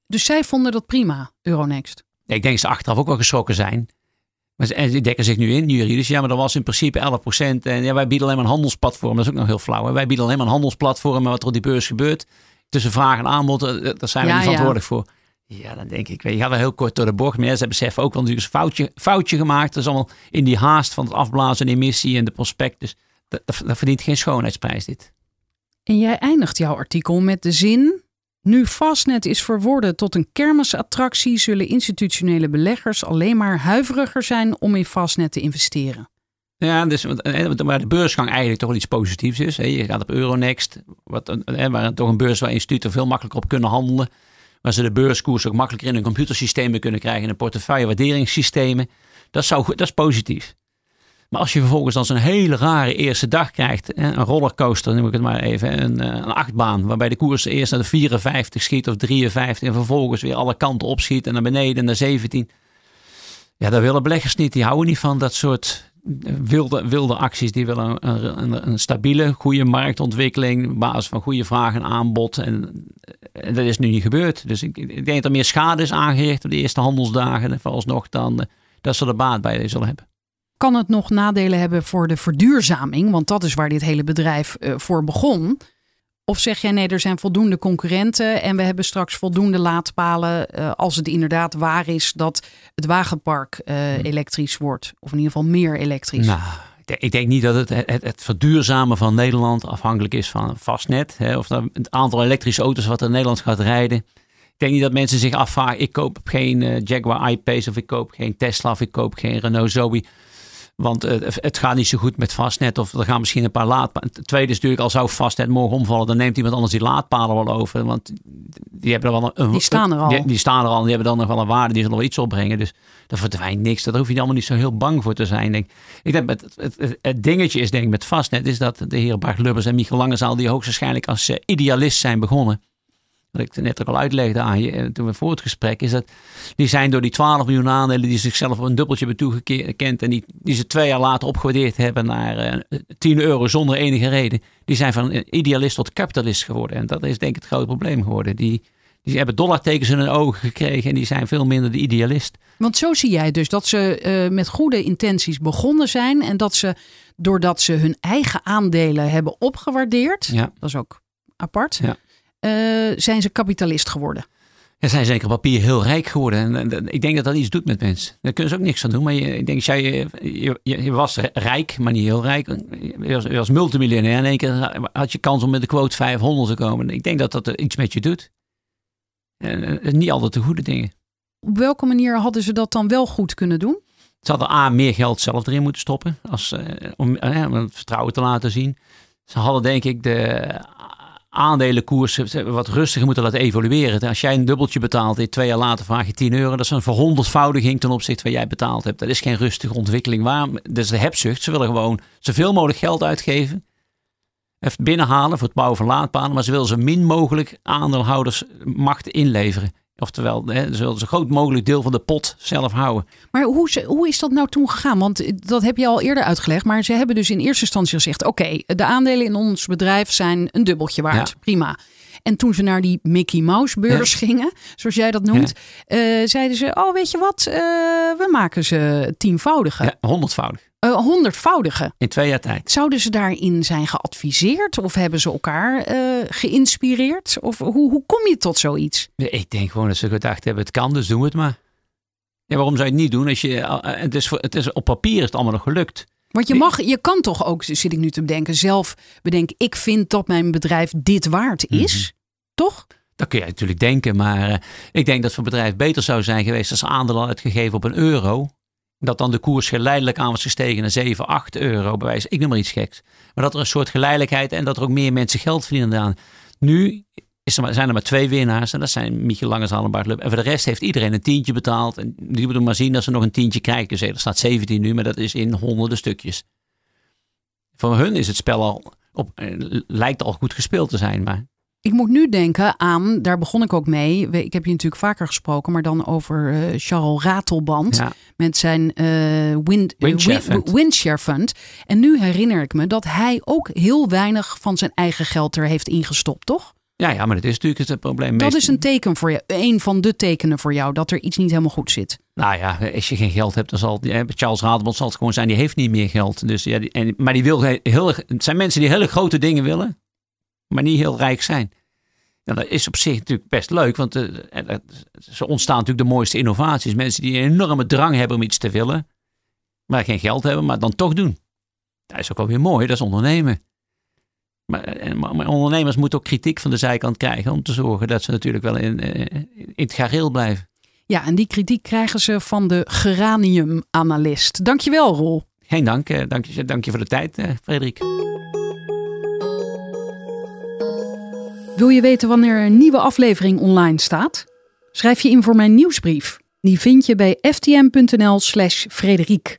Dus zij vonden dat prima, Euronext? ik denk dat ze achteraf ook wel geschrokken zijn. En die dekken zich nu in, juridisch. Ja, maar dat was in principe 11%. En ja, wij bieden alleen maar een handelsplatform. Dat is ook nog heel flauw. Wij bieden alleen maar een handelsplatform. En wat er op die beurs gebeurt, tussen vraag en aanbod, eh, daar zijn we niet verantwoordelijk voor. Ja, dan denk ik, je gaat wel heel kort door de bocht. Maar ja, ze beseffen ook wel natuurlijk een foutje, foutje gemaakt. Dat is allemaal in die haast van het afblazen en emissie en de prospectus. Dat, dat, dat verdient geen schoonheidsprijs dit. En jij eindigt jouw artikel met de zin... Nu Fastnet is verworden tot een kermisattractie, zullen institutionele beleggers alleen maar huiveriger zijn om in Fastnet te investeren. Ja, dus waar de beursgang eigenlijk toch wel iets positiefs is. Je gaat op Euronext, wat, waar toch een beurs waar instituten veel makkelijker op kunnen handelen. Waar ze de beurskoers ook makkelijker in hun computersystemen kunnen krijgen, in een portefeuille waarderingssystemen. Dat, zou, dat is positief. Maar als je vervolgens dan zo'n hele rare eerste dag krijgt, een rollercoaster noem ik het maar even, een, eh, een achtbaan, waarbij de koers eerst naar de 54 schiet of 53 en vervolgens weer alle kanten opschiet en naar beneden naar 17. Ja, daar willen beleggers niet. Die houden niet van dat soort eh, wilde, wilde acties. Die willen een, een, een stabiele, goede marktontwikkeling op basis van goede vraag en aanbod. En, en, dat is nu niet gebeurd. Dus ik, ik, denk dat er meer schade is aangericht op de eerste handelsdagen vooralsnog dan dat ze er baat bij zullen hebben kan het nog nadelen hebben voor de verduurzaming? Want dat is waar dit hele bedrijf uh, voor begon. Of zeg jij nee, er zijn voldoende concurrenten en we hebben straks voldoende laadpalen uh, als het inderdaad waar is dat het wagenpark uh, elektrisch wordt. Of in ieder geval meer elektrisch. Nou, ik denk niet dat het, het, het, verduurzamen van Nederland afhankelijk is van vastnet. Hè, of dat het aantal elektrische auto's wat in Nederland gaat rijden. Ik denk niet dat mensen zich afvragen, ik koop geen Jaguar I-Pace of ik koop geen Tesla of ik koop geen Renault Zoe want het gaat niet zo goed met vastnet. Of er gaan misschien een paar laadpalen. Het tweede is natuurlijk, al zou vastnet morgen omvallen, dan neemt iemand anders die laadpalen wel over. Want die hebben er wel een. Die staan er al. Die, die, staan er al. Die hebben dan nog wel een waarde. Die zullen wel iets opbrengen. Dus er verdwijnt niks. Daar hoef je allemaal niet zo heel bang voor te zijn. Denk. Ik denk, het, het, het, dingetje is denk ik met vastnet, is dat de heer Bart Lubbers en Michiel Langezaal, die hoogstwaarschijnlijk als uh, idealist zijn begonnen. Wat ik net ook al uitlegde aan je eh, toen we voor het gesprek, is dat die zijn door die 12 miljoen aandelen die zichzelf een dubbeltje hebben toegekend en die, die ze twee jaar later opgewaardeerd hebben naar uh, 10 euro zonder enige reden, die zijn van idealist tot kapitalist geworden. En dat is denk ik het grote probleem geworden. Die, die hebben dollartekens in hun ogen gekregen en die zijn veel minder de idealist. Want zo zie jij dus dat ze uh, met goede intenties begonnen zijn en dat ze doordat ze hun eigen aandelen hebben opgewaardeerd, Ja. dat is ook apart, Ja. Eh, zijn ze kapitalist geworden. Ja, zijn zeker op papier heel rijk geworden. En, en, en ik denk dat dat iets doet met mensen. Daar kunnen ze ook niks aan doen. Maar je, ik denk, jij, je, je, je was rijk, maar niet heel rijk. Je was, je was multimiljonair. In één keer had je kans om met de quote 500 te komen. Ik denk dat dat er iets met je doet. En, en niet altijd de goede dingen. Op welke manier hadden ze dat dan wel goed kunnen doen? Ze hadden A, meer geld zelf erin moeten stoppen. Als, eh, om, eh, om het vertrouwen te laten zien. Ze hadden denk ik de aandelenkoers wat rustiger moeten laten evalueren. Als jij een dubbeltje betaalt twee jaar later vraag je 10 euro. Dat is een verhonderdvoudiging ten opzichte van jij betaald hebt. Dat is geen rustige ontwikkeling. Waarom? Dat is de hebzucht. Ze willen gewoon zoveel mogelijk geld uitgeven. Even binnenhalen voor het bouwen van laadpalen. Maar ze willen zo min mogelijk aandeelhouders macht inleveren. Oftewel, hè, ze willen zo groot mogelijk deel van de pot zelf houden. Maar hoe, ze- hoe is dat nou toen gegaan? Want dat heb je al eerder uitgelegd. Maar ze hebben dus in eerste instantie gezegd: oké, de aandelen in ons bedrijf zijn een dubbeltje waard. Ja. Prima. En toen ze naar die Mickey Mouse beurs gingen, zoals jij dat noemt, eh, zeiden ze: Oh, weet je wat? Eh, we maken ze tienvoudige, honderdvoudig. Eh, honderdvoudige. In twee jaar tijd. Zouden ze daarin zijn geadviseerd? Of hebben ze elkaar eh, geïnspireerd? Of hoe, hoe kom je tot zoiets? Ik denk gewoon dat ze gedacht hebben, het kan, dus doen we het maar. Ja, waarom zou je het niet doen? Als je, eh, het, is, voor- het is, op papier is het allemaal nog gelukt. Want je mag, je kan toch ook, zit ik nu te bedenken, zelf bedenken: ik vind dat mijn bedrijf dit waard is. Toch? Dat kun je natuurlijk denken, maar ik denk dat voor het bedrijf beter zou zijn geweest als aandelen uitgegeven op een euro. Dat dan de koers geleidelijk aan was gestegen naar 7, 8 euro bij wijze. Ik noem maar iets geks. Maar dat er een soort geleidelijkheid en dat er ook meer mensen geld verdienen aan. Nu is er maar, zijn er maar twee winnaars en dat zijn Michiel Langezaal en Bart Lub. En voor de rest heeft iedereen een tientje betaald. En die moeten maar zien dat ze nog een tientje krijgen. Dus er staat 17 nu, maar dat is in honderden stukjes. Voor hun is het spel al op, eh, lijkt al goed gespeeld te zijn, maar Ik moet nu denken aan, daar begon ik ook mee. Ik heb je natuurlijk vaker gesproken, maar dan over eh, Charles Ratelband. ja. Met zijn eh, wind, eh, Windshare wi- Fund. Windshare Fund. En nu herinner ik me dat hij ook heel weinig van zijn eigen geld er heeft ingestopt, toch? Ja, ja, maar dat is natuurlijk het probleem. Dat is een teken voor je, een van de tekenen voor jou, dat er iets niet helemaal goed zit. Nou ja, als je geen geld hebt, dan zal Charles Radebond zal het gewoon zijn. Die heeft niet meer geld. Dus ja, die- en, maar die wil he- heel, het zijn mensen die hele grote dingen willen, maar niet heel rijk zijn. Ja, dat is op zich natuurlijk best leuk, want eh, eh, eh, ze ontstaan natuurlijk de mooiste innovaties. Mensen die een enorme drang hebben om iets te willen, maar geen geld hebben, maar dan toch doen. Dat is ook wel weer mooi, dat is ondernemen. Maar, maar ondernemers moeten ook kritiek van de zijkant krijgen om te zorgen dat ze natuurlijk wel in, eh, in het gareel blijven. Ja, en die kritiek krijgen ze van de geranium-analyst. Dankjewel, Roel. Geen dank. eh, Dank je, dank je voor de tijd, eh, Frederik. Wil je weten wanneer een nieuwe aflevering online staat? Schrijf je in voor mijn nieuwsbrief. Die vind je bij ftm.nl slash Frederik.